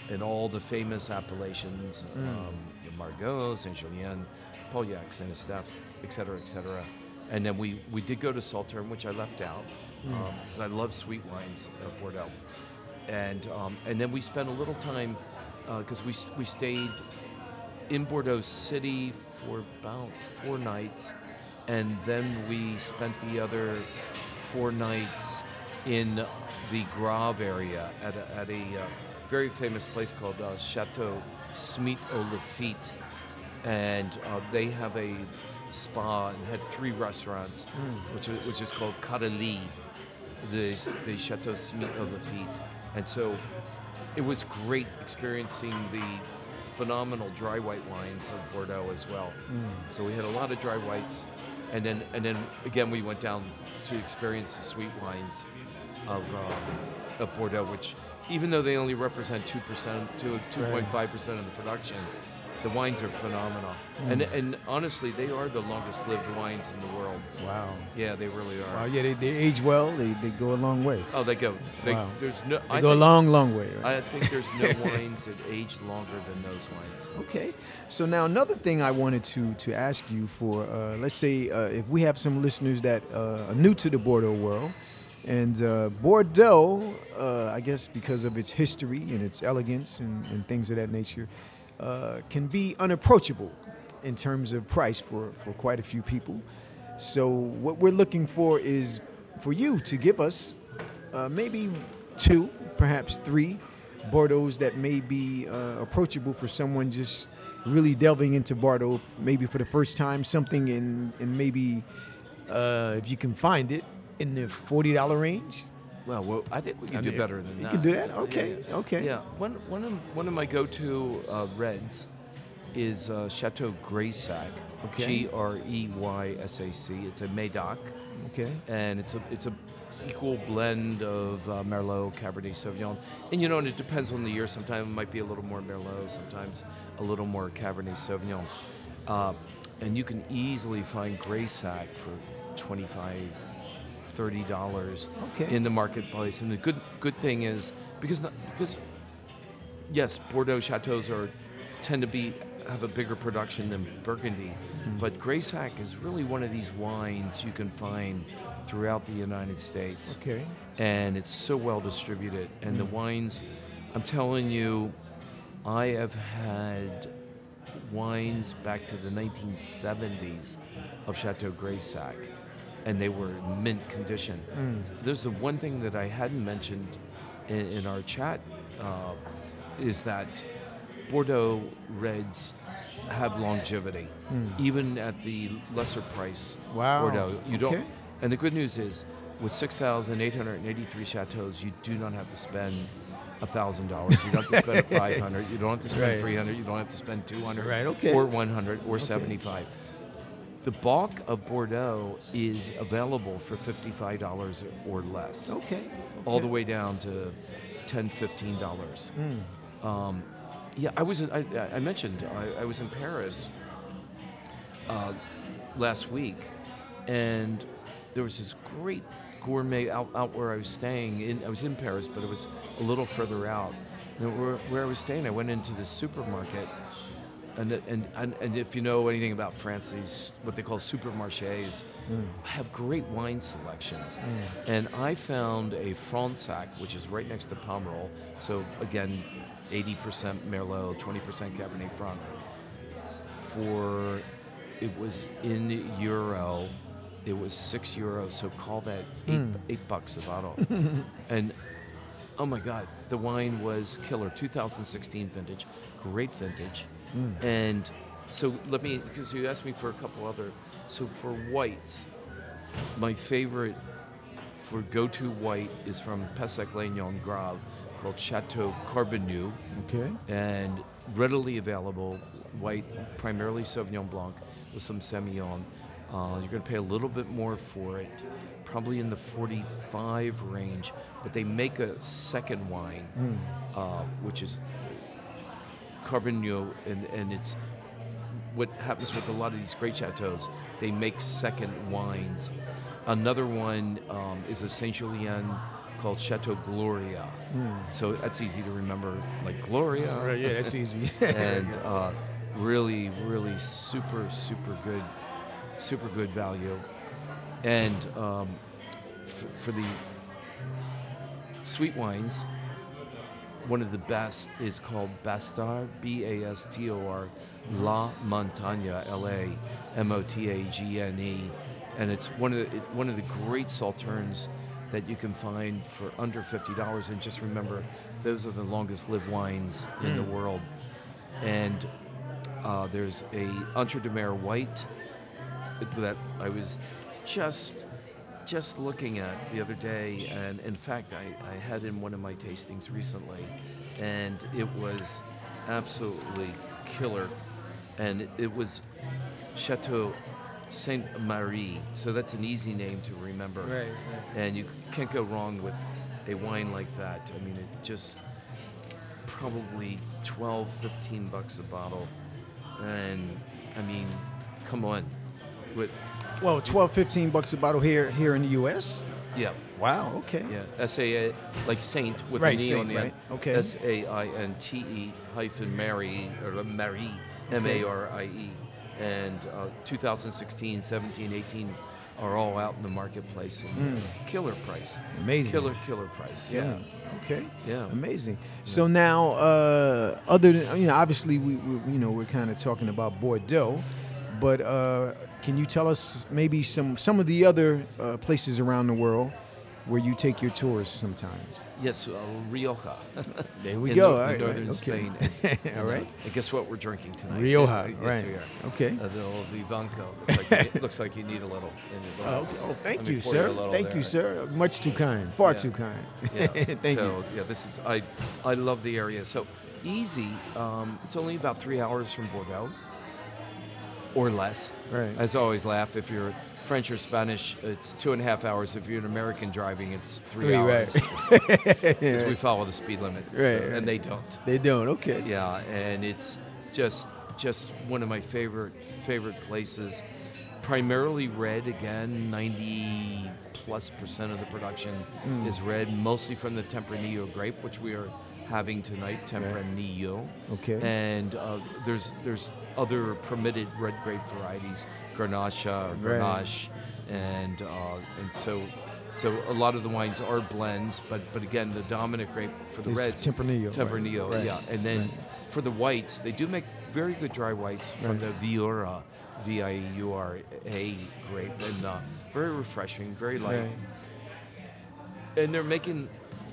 in all the famous appellations, Mm. um, Margaux, Saint Julien, Pauillac, Saint Estephe, et cetera, et cetera. And then we, we did go to Sauternes, which I left out Mm. because I love sweet wines of Bordeaux. And um, and then we spent a little time because we we stayed in Bordeaux City for about four nights, and then we spent the other four nights in the Graves area at a, at a uh, very famous place called uh, Chateau Smith Haut Lafitte, and uh, they have a spa and had three restaurants, which is, which is called Caudalie, the the Chateau Smith Haut Lafitte, and so it was great experiencing the phenomenal dry white wines of Bordeaux as well. So we had a lot of dry whites, and then and then again we went down to experience the sweet wines of um, of Bordeaux, which even though they only represent two percent to two point five percent of the production. The wines are phenomenal, and and honestly, they are the longest lived wines in the world. wow. Yeah, they really are. Wow. Yeah, they, they age well. They, they go a long way. Oh, they go. They, Wow. There's no. They I go a long, long way. Right? I think there's no wines that age longer than those wines. Okay. So now another thing I wanted to to ask you for, uh, let's say uh, if we have some listeners that uh, are new to the Bordeaux world, and uh, Bordeaux, uh, I guess because of its history and its elegance and, and things of that nature, uh, can be unapproachable in terms of price for, for quite a few people. So what we're looking for is for you to give us uh, maybe two, perhaps three Bordeaux's that may be uh, approachable for someone just really delving into Bordeaux, maybe for the first time, something in, in maybe, uh, if you can find it, in the $40 range. Well, well, I think we can I do mean, better than you that. You can do that? Yeah, Okay, yeah. okay. Yeah, one one of one of my go-to uh, reds is uh, Chateau Greysac. Okay. G R E Y S A C. It's a Medoc, Okay. and it's a it's a equal blend of uh, Merlot, Cabernet Sauvignon, and you know, and it depends on the year. Sometimes it might be a little more Merlot, sometimes a little more Cabernet Sauvignon. Uh, and you can easily find Greysac for 25 30 dollars Okay. in the marketplace. And the good good thing is because not, because yes, Bordeaux chateaus are tend to be have a bigger production than Burgundy, hmm. but Greysac is really one of these wines you can find throughout the United States Okay. and it's so well distributed. And the hmm. wines, I'm telling you, I have had wines back to the 1970s of Chateau Greysac, and they were in mint condition. There's the one thing that I hadn't mentioned in, in our chat uh, is that Bordeaux Reds have longevity, even at the lesser price Wow. Bordeaux. You don't. And the good news is, with 6,883 chateaus, you do not have to spend thousand dollars. You don't have to spend five hundred. You don't have to spend Right. three hundred. You don't have to spend two hundred. Right, okay. Or one hundred. Or seventy-five. The bulk of Bordeaux is available for fifty-five dollars or less, Okay. all the way down to $10, 15 dollars. Um, yeah, I was. I, I mentioned I, I was in Paris uh, last week, and there was this great gourmet out, out where I was staying. In, I was in Paris, but it was a little further out. Where, where I was staying, I went into the supermarket, and, and, and, and if you know anything about France, these what they call supermarchés mm. have great wine selections. Mm. And I found a Fronsac, which is right next to Pomerol. So again, 80% Merlot, 20% Cabernet Franc. For it was in euro, it was six euros. So call that eight, mm. eight bucks a bottle. and oh my God, the wine was killer. 2016 vintage, great vintage. Mm. And so let me, because you asked me for a couple other. So for whites, my favorite for go-to white is from Pessac Léognan Graves called Chateau Carbonnieux Okay. and readily available white, primarily Sauvignon Blanc with some Semillon. Uh, you're going to pay a little bit more for it, probably in the 45 range, but they make a second wine, uh, which is Carbonnieux, and, and it's what happens with a lot of these great chateaus. They make second wines. Another one um, is a Saint Julien called Chateau Gloria. So that's easy to remember, like Gloria. Right, yeah, that's easy. and uh, really, really super, super good, super good value. And um, f- for the sweet wines, one of the best is called Bastor, B A S T O R, La Montagne, L A M O T A G N E, and it's one of the it, one of the great sauternes that you can find for under fifty dollars. And just remember, those are the longest lived wines in the world. And uh, there's a Entre-Deux-Mers White that I was just just looking at the other day, and in fact, I, I had in one of my tastings recently, and it was absolutely killer. And it, was Chateau Sainte Marie, so that's an easy name to remember. Right, right. And you can't go wrong with a wine like that. I mean, it just probably 12, 15 bucks a bottle. And I mean, come on. With, well, 12, 15 bucks a bottle here here in the U.S. yeah, Wow. Okay. yeah. S A A, like Saint with Right, an E Saint, on the right. end. Okay. S A I N T E hyphen Mary, or Marie, M A R I E. And uh, 2016, 17, 18 are all out in the marketplace. And Killer price. Amazing. Killer, killer price. Yeah. Okay. Yeah. Amazing. So now, uh, other than you know, obviously we, we you know we're kind of talking about Bordeaux, but uh, can you tell us maybe some some of the other uh, places around the world where you take your tours sometimes? Yes, uh, Rioja. There we in go. All right, northern right, Spain. okay. All right. And guess what we're drinking tonight? Rioja, yes, right. we are. Okay. Uh, the old Vivanco. Looks like, you, looks like you need a little. In your Oh, glass. oh, thank you, sir. Thank there. you, sir. Much too kind. Far Yeah. too kind. Yeah. Thank so, you. yeah, this is I. I love the area. So easy. Um, it's only about three hours from Bordeaux, or less. Right. As I always laugh, if you're French or Spanish, it's two and a half hours. If you're an American driving, it's three, Three, right. hours. Because we follow the speed limit, so- Right, right. and they don't. They don't. Okay. Yeah, and it's just just one of my favorite favorite places. Primarily red again, 90 plus percent of the production Mm. is red, mostly from the Tempranillo grape, which we are having tonight, Tempranillo. Okay. And uh, there's there's other permitted red grape varieties, Grenache or Right. And uh, and so so a lot of the wines are blends, but but again the dominant grape for the It's reds Tempranillo. Tempranillo, Right. yeah. And then for the whites, they do make very good dry whites from Right. the Viura, V I U R A grape, and uh, very refreshing, very light. Right. And they're making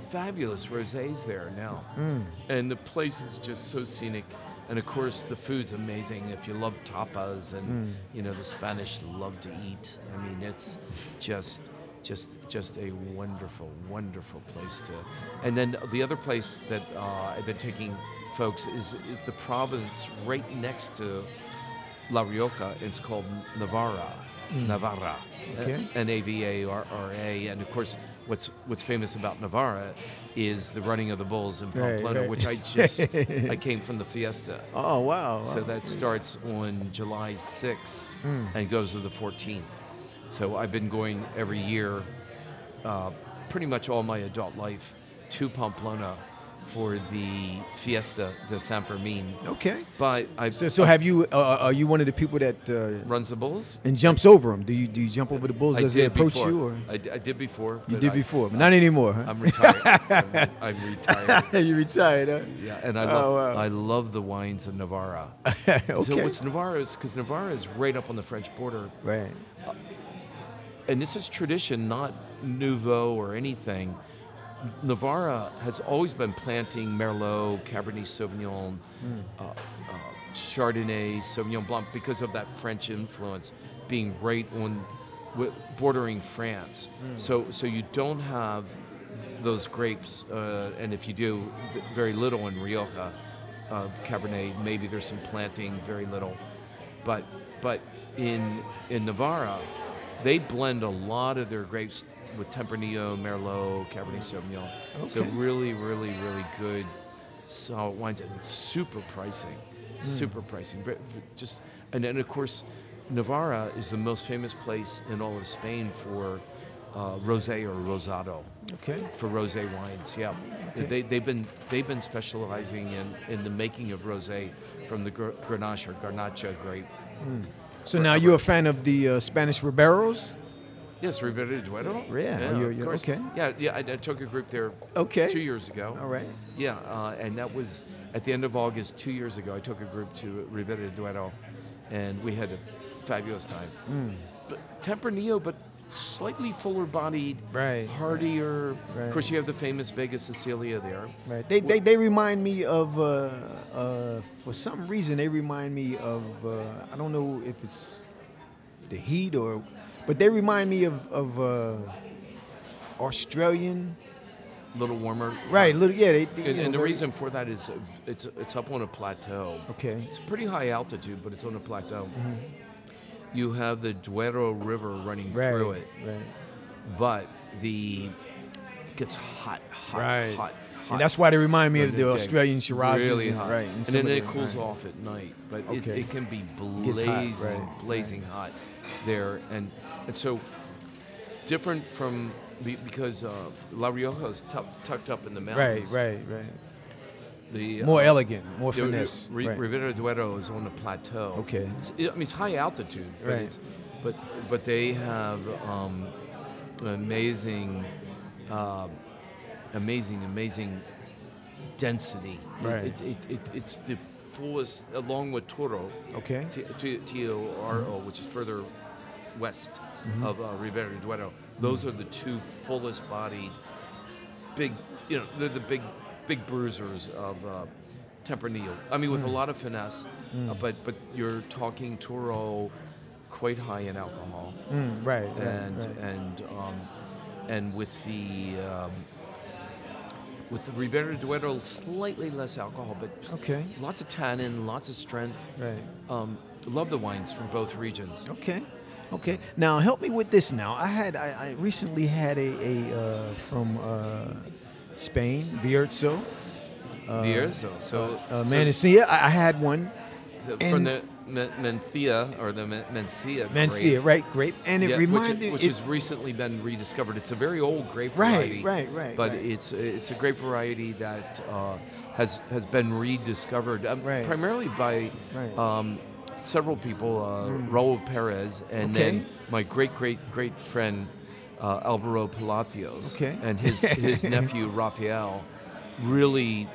fabulous rosés there now. Mm. And the place is just so scenic. And of course, the food's amazing. If you love tapas, and Mm. you know the Spanish love to eat. I mean, it's just, just, just a wonderful, wonderful place to. And then the other place that uh, I've been taking folks is the province right next to La Rioja. It's called Navarra. Navarra. Okay. N A V A R R A. And of course, what's what's famous about Navarra is the running of the bulls in Pamplona, right. which I just I came from the fiesta. Oh wow. So that starts on July 6th Hmm. and goes to the 14th. So I've been going every year, uh, pretty much all my adult life, to Pamplona for the Fiesta de San Fermin. Okay. But I So, so have you? Uh, are you one of the people that uh, runs the bulls. and jumps over them? Do you do you jump over the bulls I as they approach before. you, or I, I did before. you did I- before? But not anymore. Huh? I'm retired. I'm, I'm retired. you retired, huh? Yeah, and I Oh, love wow. I love the wines of Navarra. okay. So what's Navarra is because Navarra is right up on the French border, right. and this is tradition, not nouveau or anything. Navarra has always been planting Merlot, Cabernet Sauvignon, uh, uh, Chardonnay, Sauvignon Blanc because of that French influence being right on bordering France. So so you don't have those grapes, uh, and if you do, very little in Rioja, uh, Cabernet. Maybe there's some planting, very little, but but in in Navarra, they blend a lot of their grapes with Tempranillo, Merlot, Cabernet Sauvignon. So really, really, really good, solid wines and super pricing, super pricing. Just and then of course, Navarra is the most famous place in all of Spain for uh, rosé or rosado Okay. for rosé wines. Yeah, Okay. they, they've been they've been specializing in, in the making of rosé from the Gr- Grenache or Garnacha grape. So now you're a fan of the uh, Spanish Riberos? Yes, Ribera de Duero. Yeah, yeah you're- of you're- course. okay. Yeah, yeah. I, I took a group there Okay. two years ago. All right. Yeah, uh, and that was at the end of August two years ago. I took a group to Ribera de Duero, and we had a fabulous time. Hmm. But Tempranillo, but slightly fuller bodied, Right, heartier. right. Of course, you have the famous Vega Sicilia there. Right. They, they, they remind me of, uh, uh, for some reason, they remind me of, uh, I don't know if it's the heat or, but they remind me of, of uh, Australian. A little warmer. Right. Little, yeah. They, they, And, you and the reason for that is it's it's up on a plateau. Okay. It's pretty high altitude, but it's on a plateau. Mm-hmm. You have the Duero River running Right. through it, Right. but the gets hot, hot, Right. hot, hot. And that's why they remind me of the. Australian Shirazes. Really hot. Right. And, some then it cools right. off at night, but Okay. it, it can be Gets hot, blazing, right, blazing hot there, and and so different from because uh, La Rioja is tuck- tucked up in the mountains. Right. Right. right. The More uh, elegant. More the- finesse. Ri- right. Ribera Duero is on a plateau. Okay. It's, I mean, it's high altitude, but Right. it's, but but they have um, amazing, um amazing, amazing density. Right. It, it, it, it's the fullest, along with Toro, Okay. T O R O, which is further west of uh, Ribera del Duero. Those are the two fullest bodied, big, you know, they're the big, big bruisers of uh, Tempranillo. I mean, with a lot of finesse, uh, but but you're talking Toro quite high in alcohol, Mm, right. And right. and um, and with the um, with the Ribera del Duero, slightly less alcohol, but Okay. lots of tannin, lots of strength. Right. Um, love the wines from both regions. Okay. Okay. Now help me with this. Now I had I, I recently had a, a uh, from uh, Spain, Bierzo, Bierzo. So, uh, so- I, I had one, so from the Men- Mencia or the Men- Mencia. Grape. right? Grape, and it Yeah, reminded which, which it- has recently been rediscovered. It's a very old grape Right, variety. right, right, But right. it's it's a grape variety that uh, has has been rediscovered um, Right. primarily by Right. Um, several people, uh, Raul Perez, and Okay. then my great great great friend uh, Alvaro Palacios, Okay. and his his nephew Rafael. Really,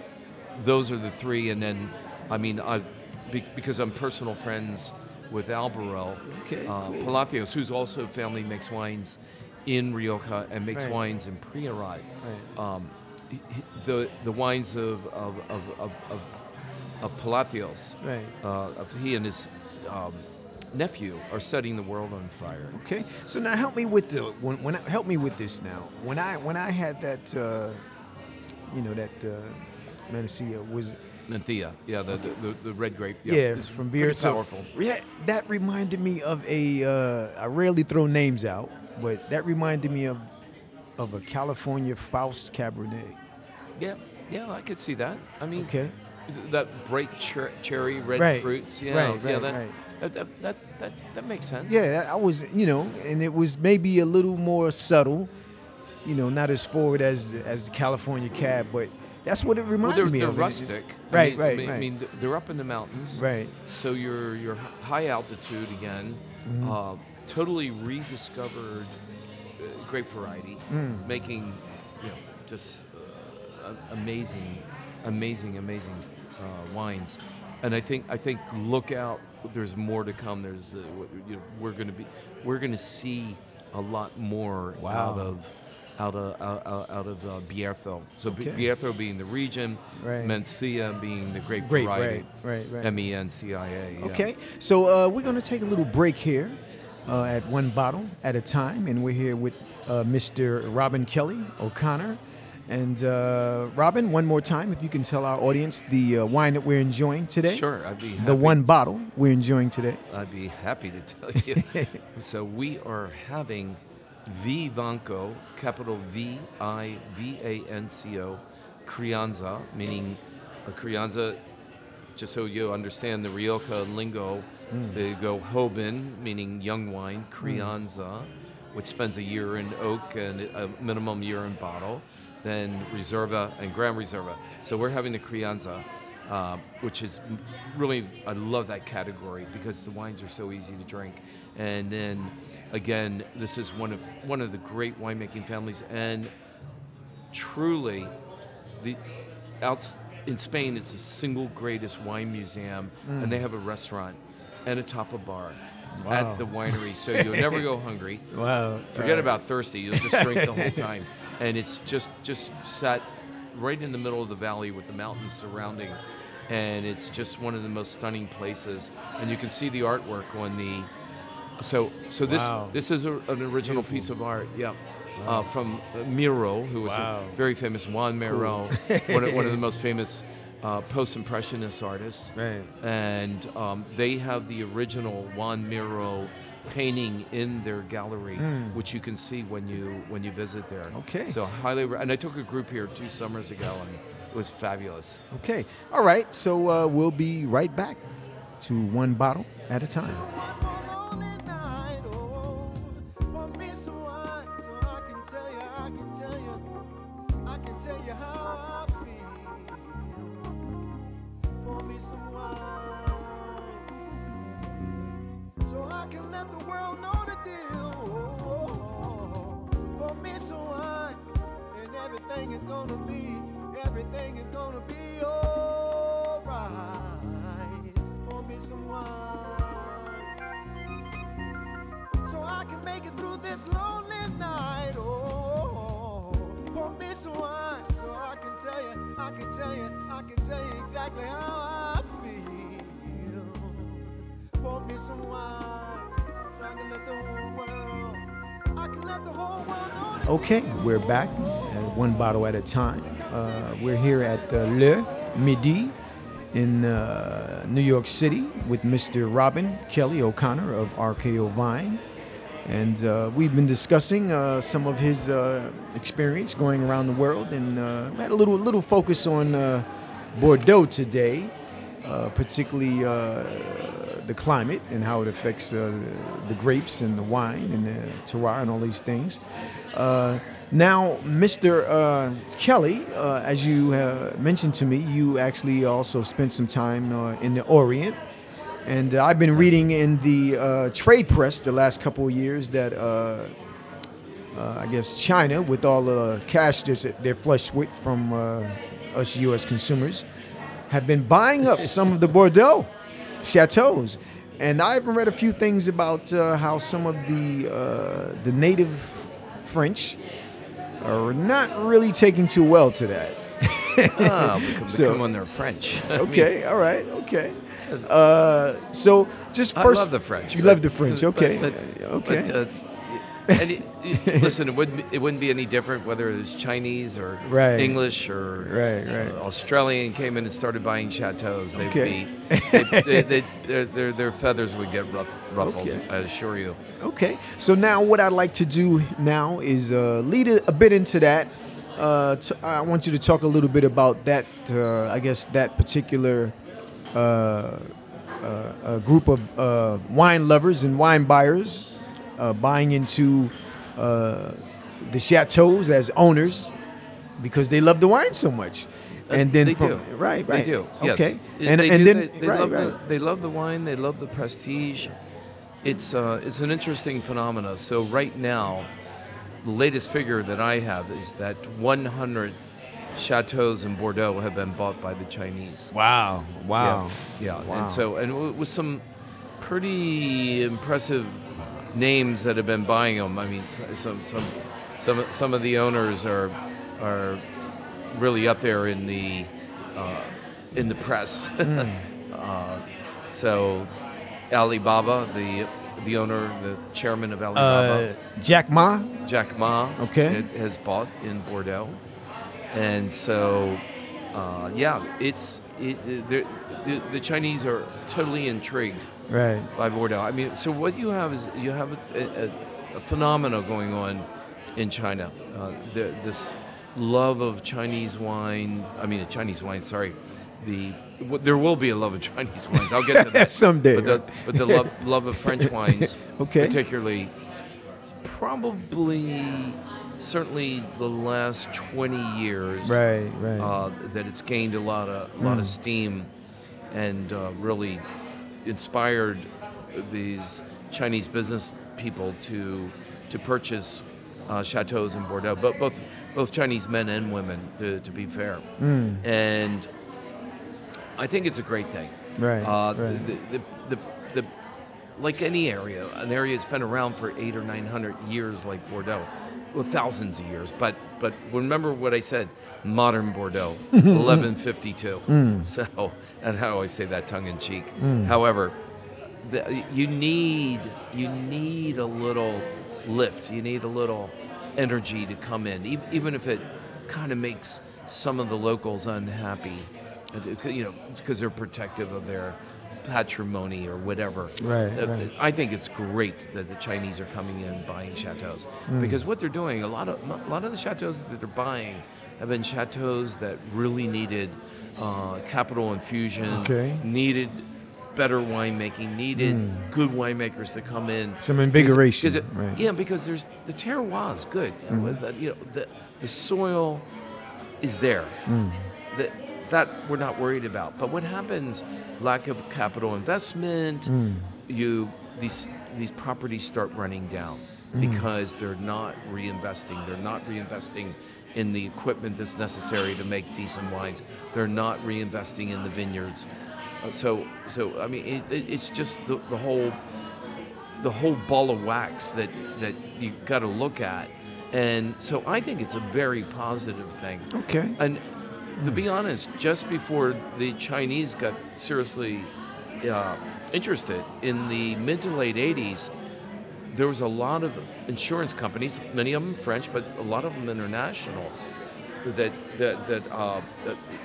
those are the three, and then I mean I be, because I'm personal friends with Alvaro Okay, uh, cool. Palacios, who's also family makes wines in Rioja and makes Right. wines in Priorat. Right. Um, he- he- the the wines of of of of, of, of Palacios, Right. uh, he and his um, nephew are setting the world on fire. Okay, so now help me with the when, when I, help me with this now. When I when I had that, uh, you know, that uh, was Nanthia, yeah, the, the, the, the red grape. yeah, it's from beer. So powerful. yeah, that reminded me of a. Uh, I rarely throw names out, but that reminded me of of a California Faust Cabernet. Yeah, yeah, I could see that. I mean, Okay. That bright cher- cherry red Right, fruits. Yeah, right, yeah, right, that, right. That, that, that, that, that makes sense. Yeah, I was, you know, and it was maybe a little more subtle, you know, not as forward as as the California Cab, but that's what it Well, reminded they're, me they're of. rustic. I Right, mean- right, I mean, right. I mean, they're up in the mountains. Right. So you're you're high altitude again. Mm-hmm. Uh, totally rediscovered uh, grape variety, Mm. making you know just uh, amazing, amazing, amazing uh, wines. And I think I think look out. There's more to come. There's uh, you know we're going to be we're going to see a lot more Wow. out of out of out, out- of uh. So Okay. Being the region, Right. Mencia being the grape, Great, variety. right, right, right. M E N C I A. yeah. Okay, so uh, we're going to take a little break here uh, at one bottle at a time, and we're here with uh, Mr. Robin Kelly O'Connor. And uh, Robin, one more time, if you can tell our audience the uh, wine that we're enjoying today. Sure, I'd be happy. The one bottle we're enjoying today. I'd be happy to tell you. so we are having Vivanco, capital V I V A N C O, Crianza, meaning a Crianza. Just so you understand the Rioja lingo, they go Joven, meaning young wine, Crianza, which spends a year in oak and a minimum year in bottle, then Reserva and Grand Reserva. So we're having the Crianza uh, which is really I love that category because the wines are so easy to drink. And then again, this is one of one of the great winemaking families, and truly, the outs in Spain, it's the single greatest wine museum, and they have a restaurant and a tapa bar Wow. at the winery, so you'll never go hungry. Wow. Forget about thirsty. You'll just drink the whole time, and it's just just sat right in the middle of the valley with the mountains surrounding, and it's just one of the most stunning places. And you can see the artwork on the. So so this Wow. this is a, an original piece of art. Yeah. Uh, from uh, Miro, who was Wow. a very famous Juan Miro, one, of, one of the most famous uh, post-impressionist artists Right. and um, they have the original Juan Miro painting in their gallery, which you can see when you when you visit there. Okay. So highly, re- and I took a group here two summers ago, and it was fabulous. Okay. All right. So uh, we'll be right back to one bottle at a time. Can let the world know the deal. Oh, pour me some wine, and everything is gonna be, everything is gonna be alright. Pour me some wine, so I can make it through this lonely night. Oh, pour me some wine, so I can tell you, I can tell you, I can tell you exactly how I feel. Pour me some wine, Okay, we're back at one bottle at a time. Uh, we're here at uh, Le Midi in uh, New York City with Mr. Robin Kelly O'Connor of RKO Vine. And uh, we've been discussing uh, some of his uh, experience going around the world, and uh, we had a little little focus on uh, Bordeaux today, uh, particularly uh, the climate and how it affects uh, the grapes and the wine and the terroir and all these things. Uh, now, Mr. Uh, Kelly, uh, as you uh, mentioned to me, you actually also spent some time uh, in the Orient. And uh, I've been reading in the uh, trade press the last couple of years that uh, uh, I guess China, with all the cash that they're flushed with from uh, us U.S. consumers, have been buying up some of the Bordeaux chateaus. And I even read a few things about uh, how some of the uh, the native French are not really taking too well to that. Oh, So- come on, they're French. I mean, Okay, all right, okay. Uh, so just I first, love the French. You love the French, but- okay, but- okay. But, uh, and listen, it wouldn't be- it wouldn't be any different whether it was Chinese or Right. English or Right, right. uh, Australian came in and started buying chateaus. They'd Okay. be they, they, they, their, their their feathers would get rough, ruffled. Okay. I assure you. Okay, so now what I'd like to do now is uh, lead a, a bit into that. Uh, t- I want you to talk a little bit about that. Uh, I guess that particular uh, uh, uh, group of uh, wine lovers and wine buyers uh, buying into uh, the chateaus as owners because they love the wine so much. And Uh, then they do. right, right, They do. Yes. okay, It- and they and do. then they, they right, love right. The, they love the wine. They love the prestige. It's uh, it's an interesting phenomena. So right now, the latest figure that I have is that 100 chateaus in Bordeaux have been bought by the Chinese. Wow, wow, Yeah, yeah. Wow. and so and with some pretty impressive names that have been buying them. I mean, some some some of- some of the owners are are really up there in the uh, in the press. uh, so Alibaba, the the owner, the chairman of Alibaba, Uh, Jack Ma. Jack Ma, Okay. has bought in Bordeaux, and so uh, yeah, it's it, the, the the Chinese are totally intrigued Right. by Bordeaux. I mean, so what you have is you have a, a, a phenomena going on in China. Uh, the, this love of Chinese wine. I mean, Chinese wine. Sorry, the there will be a love of Chinese wines. I'll get to that Someday. But the, but the love, love of French wines, Okay. particularly, probably, certainly the last twenty years Right. Right. uh, that it's gained a lot of a lot of steam and uh, really inspired these Chinese business people to to purchase uh, chateaus in Bordeaux, but both both Chinese men and women, to, to be fair. And I think it's a great thing. Right, Uh, right. The, the, the, the, like any area, an area that's been around for eight or nine hundred years, like Bordeaux, well, thousands of years. But but remember what I said: modern Bordeaux, eleven fifty two. So, and I always say that tongue in cheek. However, the, you need you need a little lift. You need a little energy to come in, even, even if it kind of makes some of the locals unhappy. uh, You know, because they're protective of their patrimony or whatever. Right, Uh, right. I think it's great that the Chinese are coming in buying chateaus Mm. because what they're doing, a lot of a lot of the chateaus that they're buying have been chateaus that really needed uh, capital infusion, Okay. needed better winemaking, needed good winemakers to come in. Mm. Some invigoration, because it- right. Yeah, because there's the terroir is good. You know, the, you know, the, the soil is there. That that we're not worried about. But what happens? Lack of capital investment. Mm. You these these properties start running down Mm. because they're not reinvesting. They're not reinvesting in the equipment that's necessary to make decent wines. They're not reinvesting in the vineyards. Uh, So so I mean it, it, it's just the, the whole the whole ball of wax that that you got to look at. And so I think it's a very positive thing. Okay. And to be honest, just before the Chinese got seriously uh, interested in the mid to late 80s, there was a lot of insurance companies, many of them French, but a lot of them international, that that that uh,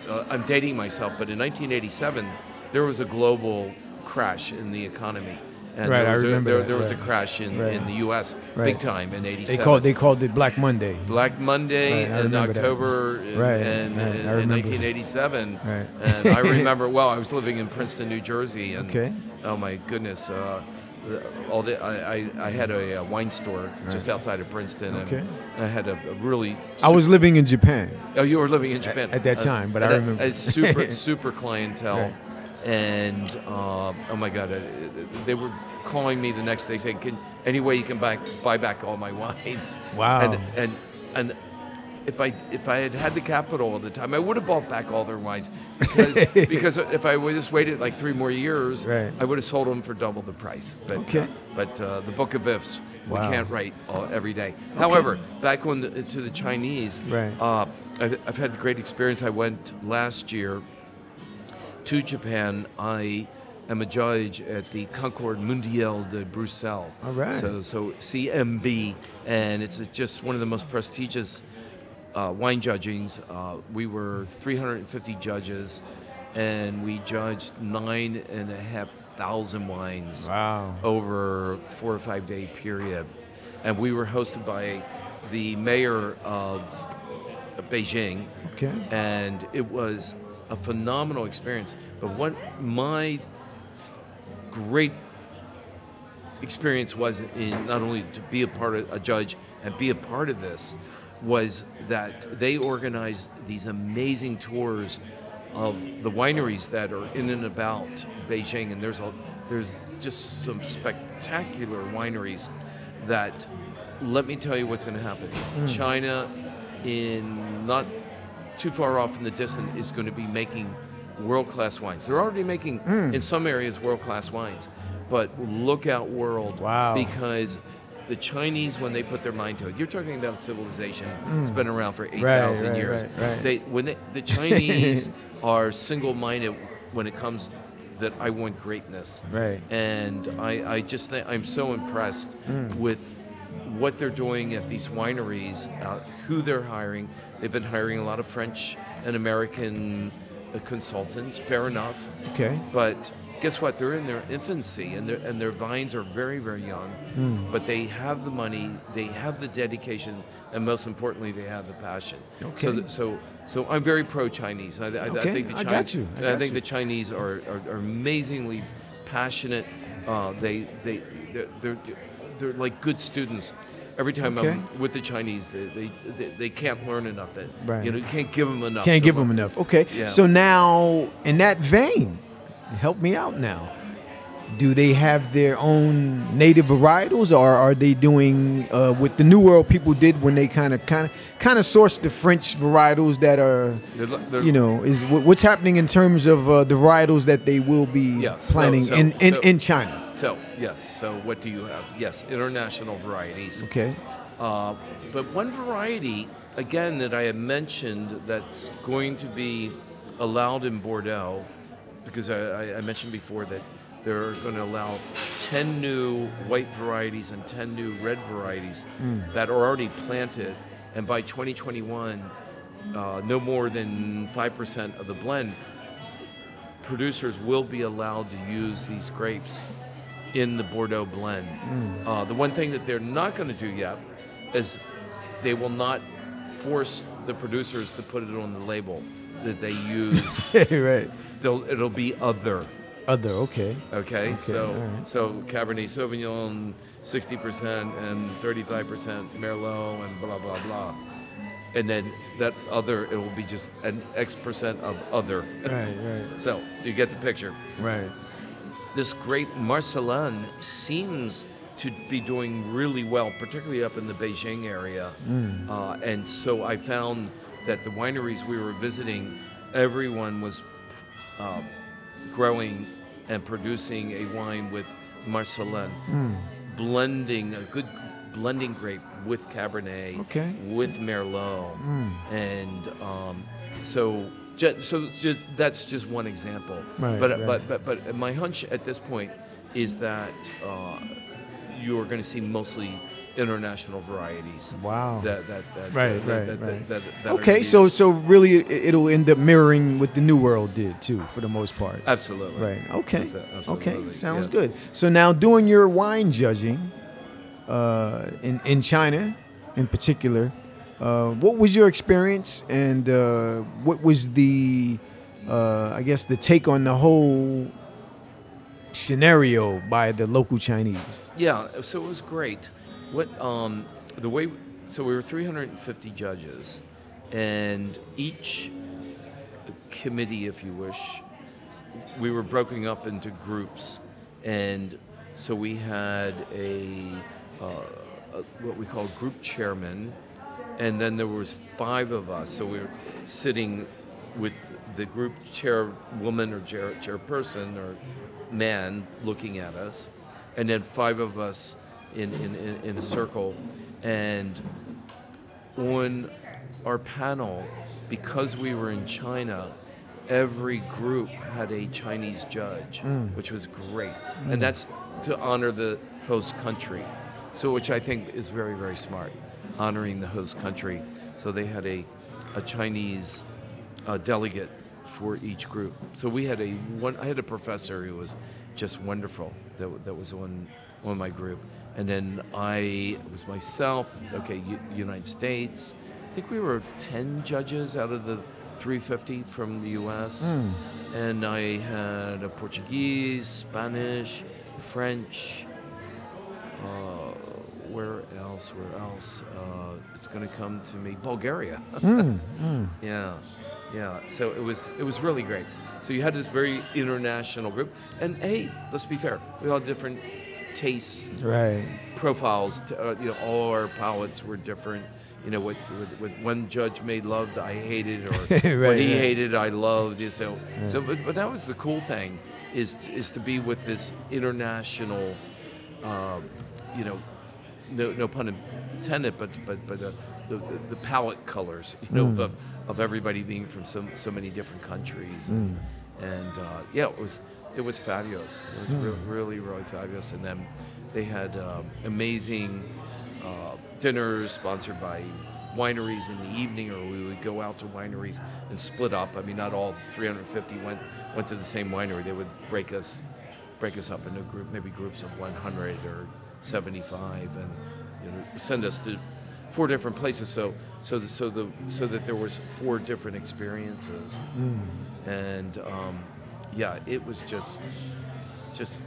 uh, I'm dating myself, but in 1987 there was a global crash in the economy. And Right, there I was a, remember there, that, there was right. a crash in, Right. in the U.S. Right. big time in '87. They called they called it Black Monday. Black Monday in. October in, Right, in, in, in 1987. Right. And I remember, well, I was living in Princeton, New Jersey. And, Okay. Oh, my goodness. Uh, all the, I, I, I had a, uh wine store just outside of Princeton. Okay. And I had a, a really. I was living in Japan. Oh, you were living in Japan at that time, but I remember. It's super, super clientele. And uh, oh my God, uh, they were calling me the next day saying, "Can any way you can buy buy back all my wines?" Wow. And and and if I if I had had the capital at the time, I would have bought back all their wines because because if I would just waited like three more years, Right. I would have sold them for double the price. But, Okay. uh, but uh, the Book of Ifs, Wow. we can't write all, every day. However, back on the, to the Chinese, Right. uh, I've, I've had a great experience. I went last year to Japan. I am a judge at the Concours Mondial de Bruxelles. All right. So, so CMB, and it's just one of the most prestigious uh, wine judgings. Uh, we were 350 judges, and we judged nine and a half thousand wines Wow. over four or five day period. And we were hosted by the mayor of Beijing, Okay. and it was a phenomenal experience. But what my great experience was in not only to be a part of a judge and be a part of this was that they organized these amazing tours of the wineries that are in and about Beijing and there's a there's just some spectacular wineries that let me tell you what's going to happen. Hmm. China in not too far off in the distance is going to be making world-class wines. They're already making in some areas world-class wines, but look out world Wow. because the Chinese when they put their mind to it. You're talking about a civilization that's been around for eight Mm. Right, right, years. right. They when they, the Chinese are single-minded when it comes that I want greatness. Right. And I, I just think I'm so impressed with what they're doing at these wineries, uh, who they're hiring. They've been hiring a lot of French and American uh, consultants. Fair enough. Okay. But guess what? They're in their infancy, and their and their vines are very very young. Hmm. But they have the money, they have the dedication, and most importantly, they have the passion. So Okay. th- so so I'm very pro Chinese. I, I, I Okay, think the I got you, I got think you. the Chinese are, are, are amazingly passionate. Uh, they they they're, they're they're like good students. Every time Okay. I'm with the Chinese, they, they, they, they can't learn enough. That Right. you know you can't give them enough. Can't give learn. them enough. Okay. Yeah. So now, in that vein, help me out now. Do they have their own native varietals, or are they doing uh, what the New World people did when they kind of, kind of, kind of sourced the French varietals that are, They're, they're, you know, is what's happening in terms of uh, the varietals that they will be Yes. planting So- in, in, so- in China? So yes. So what do you have? Yes, international varieties. Okay. Uh, but one variety, again, that I have mentioned that's going to be allowed in Bordeaux, because I, I- mentioned before that they're going to allow 10 new white varieties and 10 new red varieties that are already planted. And by 2021, uh, no more than 5% of the blend, producers will be allowed to use these grapes in the Bordeaux blend. Uh, the one thing that they're not going to do yet is they will not force the producers to put it on the label that they use. right. They'll, it'll be other. Other. Okay. Okay, so all right. so Cabernet Sauvignon, 60% and 35% Merlot and blah blah blah, and then that other it will be just an X percent of other. Right. Right. So you get the picture. Right. This grape Marselan seems to be doing really well, particularly up in the Beijing area. Uh, and so I found that the wineries we were visiting, everyone was uh, growing and producing a wine with Marselan, blending a good blending grape with Cabernet, Okay. with Merlot, and um, so. Ju- so just, that's just one example, Right, but, right. but but but my hunch at this point is that uh, you are going to see mostly international varieties. Wow. That that, that Right, right, that, that, right. that, that are Okay, so so really, it- it'll end up mirroring what the New World did too, for the most part. absolutely Right. Okay. Abso- Okay. Sounds yes. good. So now, doing your wine judging uh, in in China, in particular, uh, what was your experience, and uh, what was the, uh, I guess, the take on the whole scenario by the local Chinese? Yeah, so it was great. What um, the way so we were 350 judges, and each committee, if you wish, we were broken up into groups, and so we had a, uh, a what we call group chairman, and then there was five of us. So we were sitting with the group chairwoman or chair, chairperson or man looking at us, and then five of us in, in, in, in a circle. And on our panel, because we were in China, every group had a Chinese judge, hmm. which was great. Hmm. And that's to honor the host country. So, which I think is very, very smart, honoring the host country. So they had a, a Chinese uh, delegate for each group. So we had a one. I had a professor who was just wonderful. That, that was on on my group, and then I was myself. Okay, U- United States. I think we were ten judges out of the 350 from the U.S. And I had a Portuguese, Spanish, French. Uh, where else? Where else? Uh, it's going to come to me. Bulgaria. Yeah, yeah. So it was it was really great. So you had this very international group, and hey, let's be fair, we all had different tastes, Right. profiles. To, uh, you know, all our palates were different. You know, what, what, what one judge made loved, I hated, or Right, what he right. hated, I loved. You know, So, so, but, but that was the cool thing, is is to be with this international, um, you know, no, no pun intended, but but but uh, the, the palette colors, you know, Mm. of, of everybody being from so so many different countries, Mm. and uh, yeah, it was it was fabulous. It was Mm. re- really really fabulous, and then they had um, amazing uh, dinners sponsored by wineries in the evening, or we would go out to wineries and split up. I mean, not all 350 went went to the same winery. They would break us break us up into group, maybe groups of 100 or 75, and you know, send us to four different places. So so the, so the so that there was four different experiences, and um, yeah, it was just just.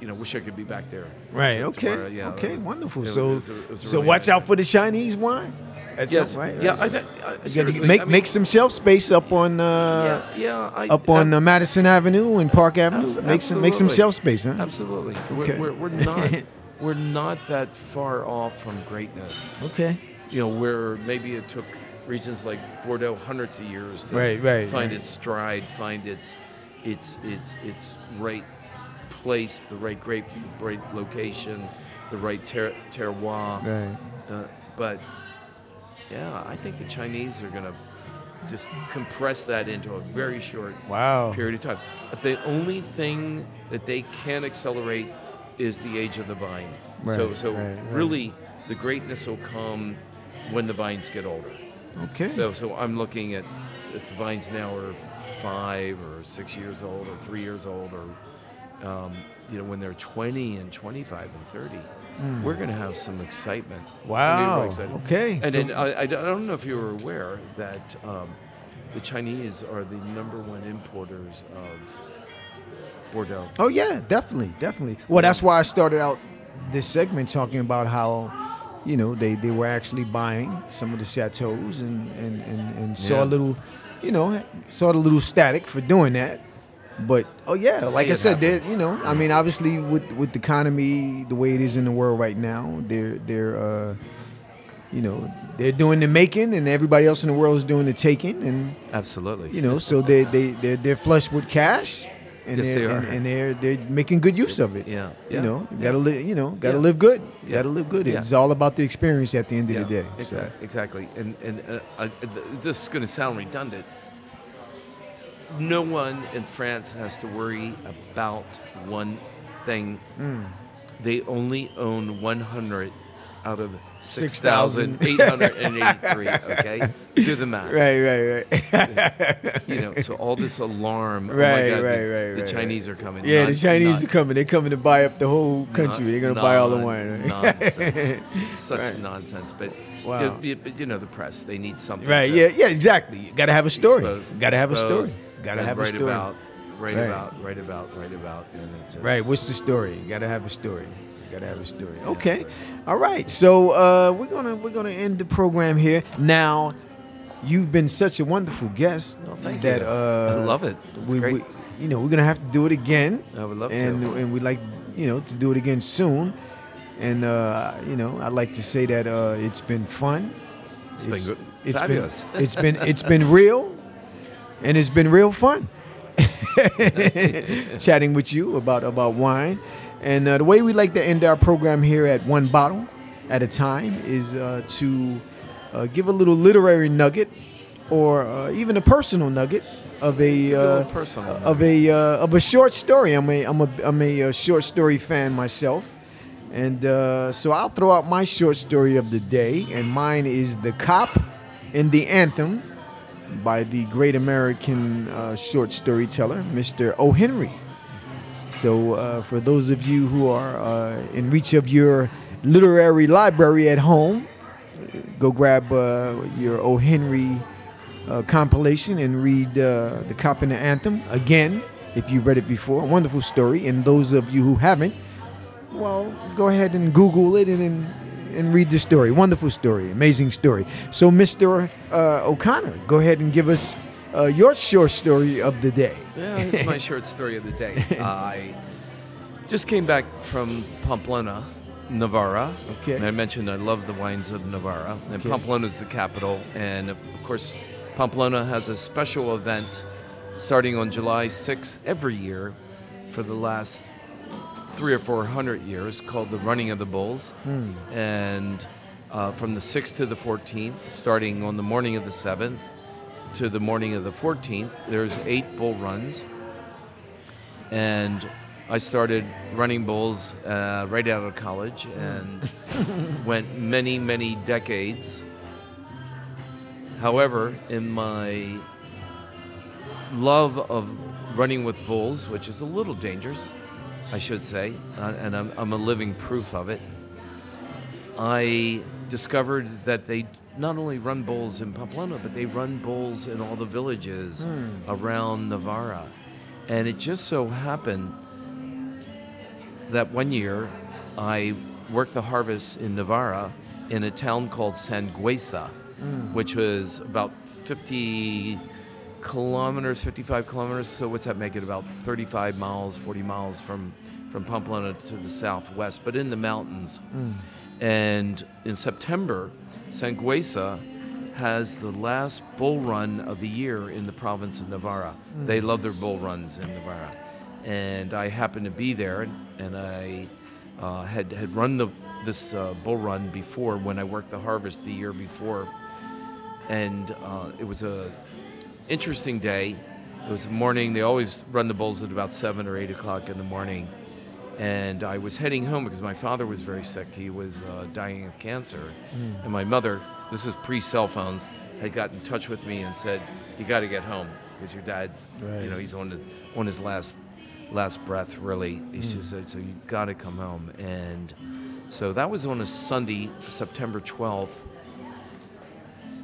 You know, wish I could be back there. Right. Okay. tomorrow. Yeah, okay. was- wonderful. it so, was a- it was so really watch out for the Chinese wine. That's Yes. some- right. Yeah. I. Uh, You gotta seriously, make I mean, make some shelf space up on uh, Yeah. Yeah. I, up on uh, Madison Avenue and Park Avenue. Abso- make some make some shelf space, huh? Absolutely. Okay. We're, we're, we're not we're not that far off from greatness. Okay. You know, where maybe it took regions like Bordeaux hundreds of years to Right, right, find right. its stride, find its its its its right place, the right grape, right location, the right ter- terroir. Right. Uh, but yeah, I think the Chinese are going to just compress that into a very short Wow. period of time. The only thing that they can accelerate is the age of the vine. so, Right, so right, right. really, the greatness will come when the vines get older. Okay. So, so I'm looking at if the vines now are five or six years old or three years old, or um, you know when they're 20 and 25 and 30, we're going to have some excitement. Really. Wow. Okay. And So- then I, I don't know if you were aware that um, the Chinese are the number one importers of Bordeaux. Oh yeah, definitely, definitely. Well, that's why I started out this segment talking about how, you know, they, they were actually buying some of the chateaus and and, and, and saw Yeah. a little, you know, saw the little static for doing that. But oh yeah, like I said, there, you know, I mean, obviously with with the economy the way it is in the world right now, they're they're uh, you know they're doing the making and everybody else in the world is doing the taking and Absolutely. you know so they they they're, they're flush with cash and Yes, they're they and, and they're they're making good use of it Yeah. yeah. you know yeah. gotta live you know gotta Yeah. live good gotta live good it's all about the experience at the end of the day so. Exactly. Exactly. And and uh, uh, th- this is going to sound redundant. No one in France has to worry about one thing. Hmm. They only own 100 out of 6,000. 6,883. okay, do the math. right right right You know, so all this alarm. oh my Right, God, right, the, right, The right, Chinese are coming. yeah Not- the chinese not- are coming they're coming to buy up the whole country non- they're gonna buy all the wine right? Nonsense. Such Right. nonsense. But Wow. you, know, you- you know the press. They need something. right to yeah yeah exactly you gotta have a story expose- gotta have a story gotta and have a write story About, write Right. about. Write about. Write about. And it just, Right. What's the story? You gotta have a story. You gotta have a story. Okay. All right. So uh, we're gonna we're gonna end the program here. Now, you've been such a wonderful guest Oh, thank that you. uh, I love it. It's we, great. we- you know, we're gonna have to do it again. I would love to. and, And we'd like you know to do it again soon. And uh, you know, I'd like to say that uh, it's been fun. It's been good. It's Fabulous. been it's been it's been real, and it's been real fun. Chatting with you about about wine, and uh, the way we like to end our program here at one bottle at a time is uh, to uh, give a little literary nugget, or uh, even a personal nugget of a, a uh, personal of a uh, of a short story. I'm a I'm a I'm a, short story fan myself. And uh, so I'll throw out my short story of the day, and mine is The Cop and the Anthem by the great American uh, short storyteller, Mr. O. Henry. So, uh, for those of you who are uh, in reach of your literary library at home, go grab uh, your O. Henry uh, compilation and read uh, The Cop and the Anthem again if you've read it before. A wonderful story. And those of you who haven't, well, go ahead and Google it and and, and read the story. Wonderful story, amazing story. So, Mr. Uh, O'Connor, go ahead and give us uh, your short story of the day. Yeah, here's my short story of the day. I just came back from Pamplona, Navarra. Okay. And I mentioned I love the wines of Navarra. And Okay. Pamplona is the capital. And of of course, Pamplona has a special event starting on July 6th every year for the last three or four hundred years called the Running of the Bulls, and uh, from the 6th to the 14th, starting on the morning of the 7th to the morning of the 14th, there's eight bull runs, and I started running bulls uh, right out of college and went many, many decades. However, in my love of running with bulls, which is a little dangerous, I should say, and I'm, I'm a living proof of it, I discovered that they not only run bulls in Pamplona, but they run bulls in all the villages hmm. around Navarra. And it just so happened that one year I worked the harvest in Navarra in a town called Sangüesa, hmm. which was about 50 kilometers, 55 kilometers. So what's that make it? About 35 miles, 40 miles from, from Pamplona to the southwest, but in the mountains. And in September, Sangüesa has the last bull run of the year in the province of Navarra. They love their bull runs in Navarra. And I happened to be there, and, I uh, had, had run the, this uh, bull run before when I worked the harvest the year before. And uh, it was a interesting day. It was morning. They always run the bulls at about seven or eight o'clock in the morning. And I was heading home because my father was very sick. He was uh, dying of cancer. And my mother, this is pre cell phones, had got in touch with me and said, "You got to get home because your dad's, Right. you know, he's on the, on his last last breath. Really, he said, so you got to come home." And so that was on a Sunday, September twelfth,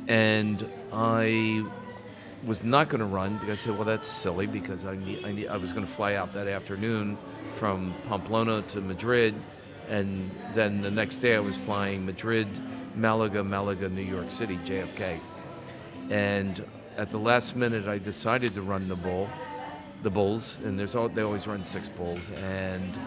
and I was not going to run because I said, well, that's silly because I, need, I, need, I was going to fly out that afternoon from Pamplona to Madrid, and then the next day I was flying Madrid, Malaga, Malaga, New York City, JFK. And at the last minute, I decided to run the bull, the bulls, and there's all, they always run six bulls, and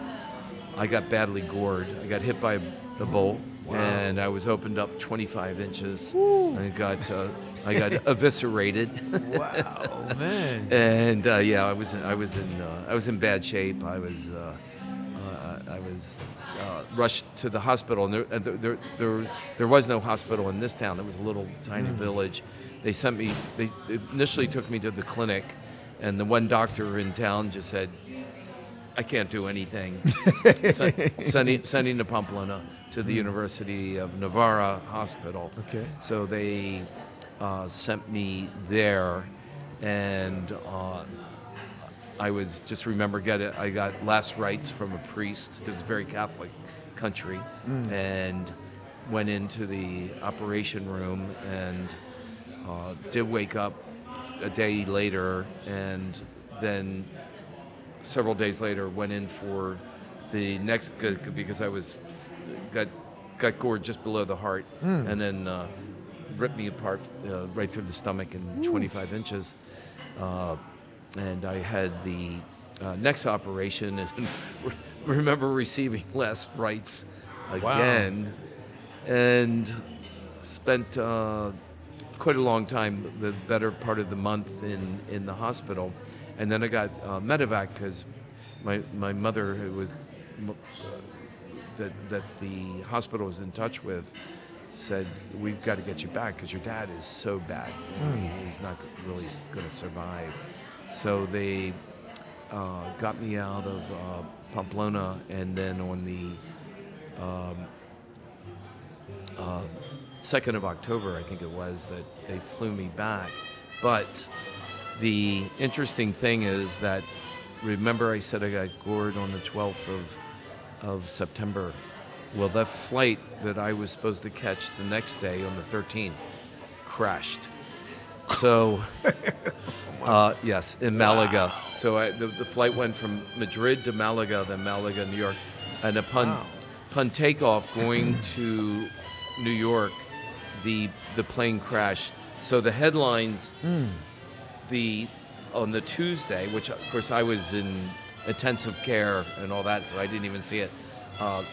I got badly gored. I got hit by a bull, and I was opened up 25 inches. I got uh, I got eviscerated, Wow, man. and uh, yeah, I was I was in uh, I was in bad shape. I was uh, uh, I was uh, rushed to the hospital, and there, there, there there was no hospital in this town. It was a little tiny village. They sent me. They initially took me to the clinic, and the one doctor in town just said, I can't do anything. Sen- sending, sending to Pamplona to the University of Navarra Hospital. Okay. So they uh, sent me there, and uh, I was just remember get it. I got last rites from a priest because it's a very Catholic country, and went into the operation room and uh, did wake up a day later, and then several days later went in for the next because I was got got gored just below the heart and then uh, ripped me apart uh, right through the stomach in 25 inches. Uh, and I had the uh, next operation and remember receiving last rites again. And spent uh, quite a long time, the better part of the month in, in the hospital. And then I got uh, medevac because my, my mother, who was uh, that, that the hospital was in touch with, said, We've got to get you back because your dad is so bad. He- He's not really going to survive. So they uh, got me out of uh, Pamplona and then on the um, uh, 2nd of October, I think it was, that they flew me back. But the interesting thing is that, remember, I said I got gored on the 12th of, of September. Well, that flight that I was supposed to catch the next day on the 13th crashed. So, uh, yes, in Malaga. So I, the, the flight went from Madrid to Malaga, then Malaga, New York. And upon, Wow. upon takeoff going to New York, the, the plane crashed. So the headlines, the on the Tuesday, which of course I was in intensive care and all that, so I didn't even see it. Uh,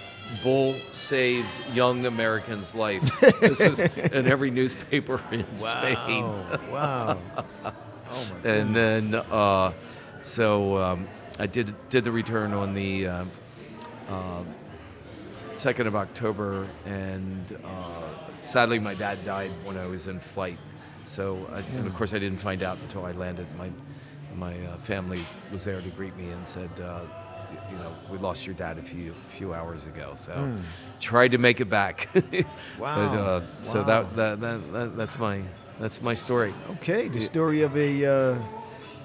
Bull saves young American's life. this was in every newspaper in Spain. Wow. wow. Oh my And then, uh, so um, I did did the return on the uh, uh, 2nd of October, and uh, sadly, my dad died when I was in flight. So, I, and of course, I didn't find out until I landed. My my uh, family was there to greet me and said, uh, you know, we lost your dad a few few hours ago. So, tried to make it back. Wow. But, uh, So Wow. that, that, that, that that's my that's my story. Okay, the story of a uh,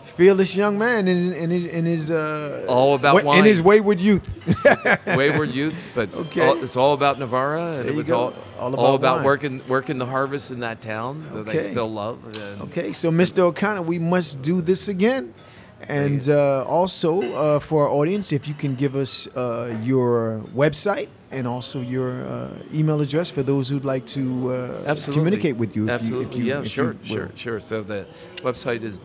fearless young man in, in his in his uh, All about wa- in his wayward youth. wayward youth, but Okay. all, it's all about Navarra, and it was all All all about about, working working the harvest in that town that I still love. Okay, so Mr. O'Connor, we must do this again. And uh, also uh, for our audience, if you can give us uh, your website and also your uh, email address for those who'd like to uh, communicate with you. if you- Absolutely, if you, yeah, sure, sure, sure. So the website is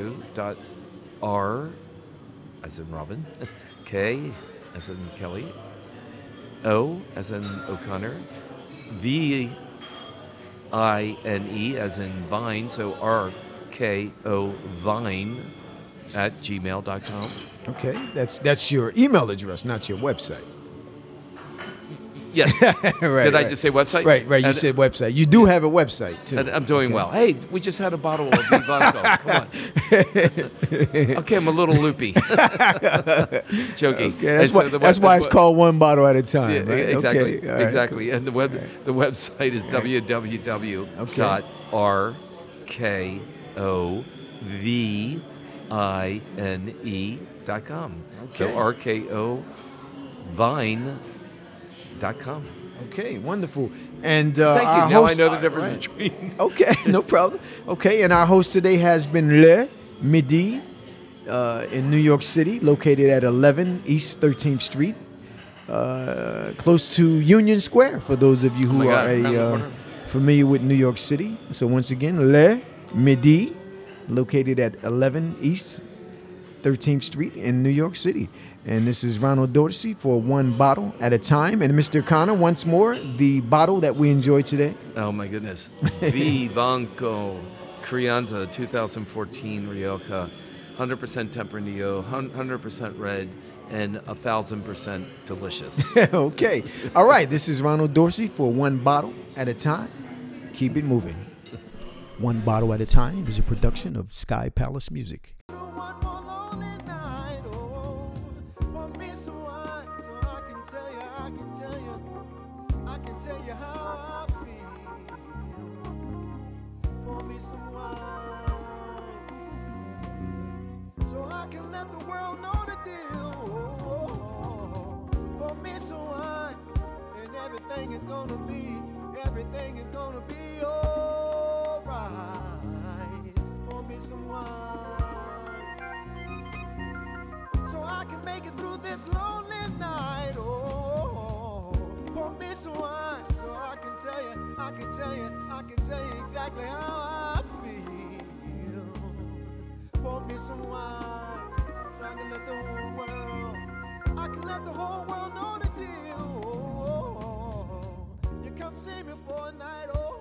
www.r, as in Robin, K, as in Kelly, O, as in O'Connor, V, I, N, E, as in Vine, so R, K, O, Vine, at gmail.com. Okay, that's that's your email address, not your website. Yes. Right, Did I just say website? Right, right. You And- said website. You do have a website too. I'm doing Okay. well. Hey, we just had a bottle of Vivanco. Come on. okay, I'm a little loopy. Joking. Okay, that's so why, web- that's why it's called one bottle at a time. Yeah, right? exactly. Okay, right, exactly. And the web the website is www.rkovine.com. So Okay. RKO Vine dot com. Okay, wonderful. And uh, Thank you. Now host- I know the difference right. between Okay, no problem. Okay, and our host today has been Le Midi uh, in New York City, located at 11 East 13th Street, uh, close to Union Square. For those of you Oh who God, are the a, uh, familiar with New York City. So once again, Le Midi, located at 11 East 13th Street in New York City. And this is Ronald Dorsey for one bottle at a time. And Mr. Connor, once more, the bottle that we enjoyed today. Oh my goodness. Vivanco Crianza 2014 Rioja. 100% Tempranillo, 100% red, and 1000% delicious. okay. All right. This is Ronald Dorsey for one bottle at a time. Keep it moving. One bottle at a time is a production of Sky Palace Music. Oh, everything is gonna be, everything is gonna be oh alright. Pour me some wine. So I can make it through this lonely night. Oh, pour me some wine. So I can tell you, I can tell you, I can tell you exactly how I feel. Pour me some wine. So I can let the whole world, I can let the whole world know the deal. Oh. You come see me for a night. Oh,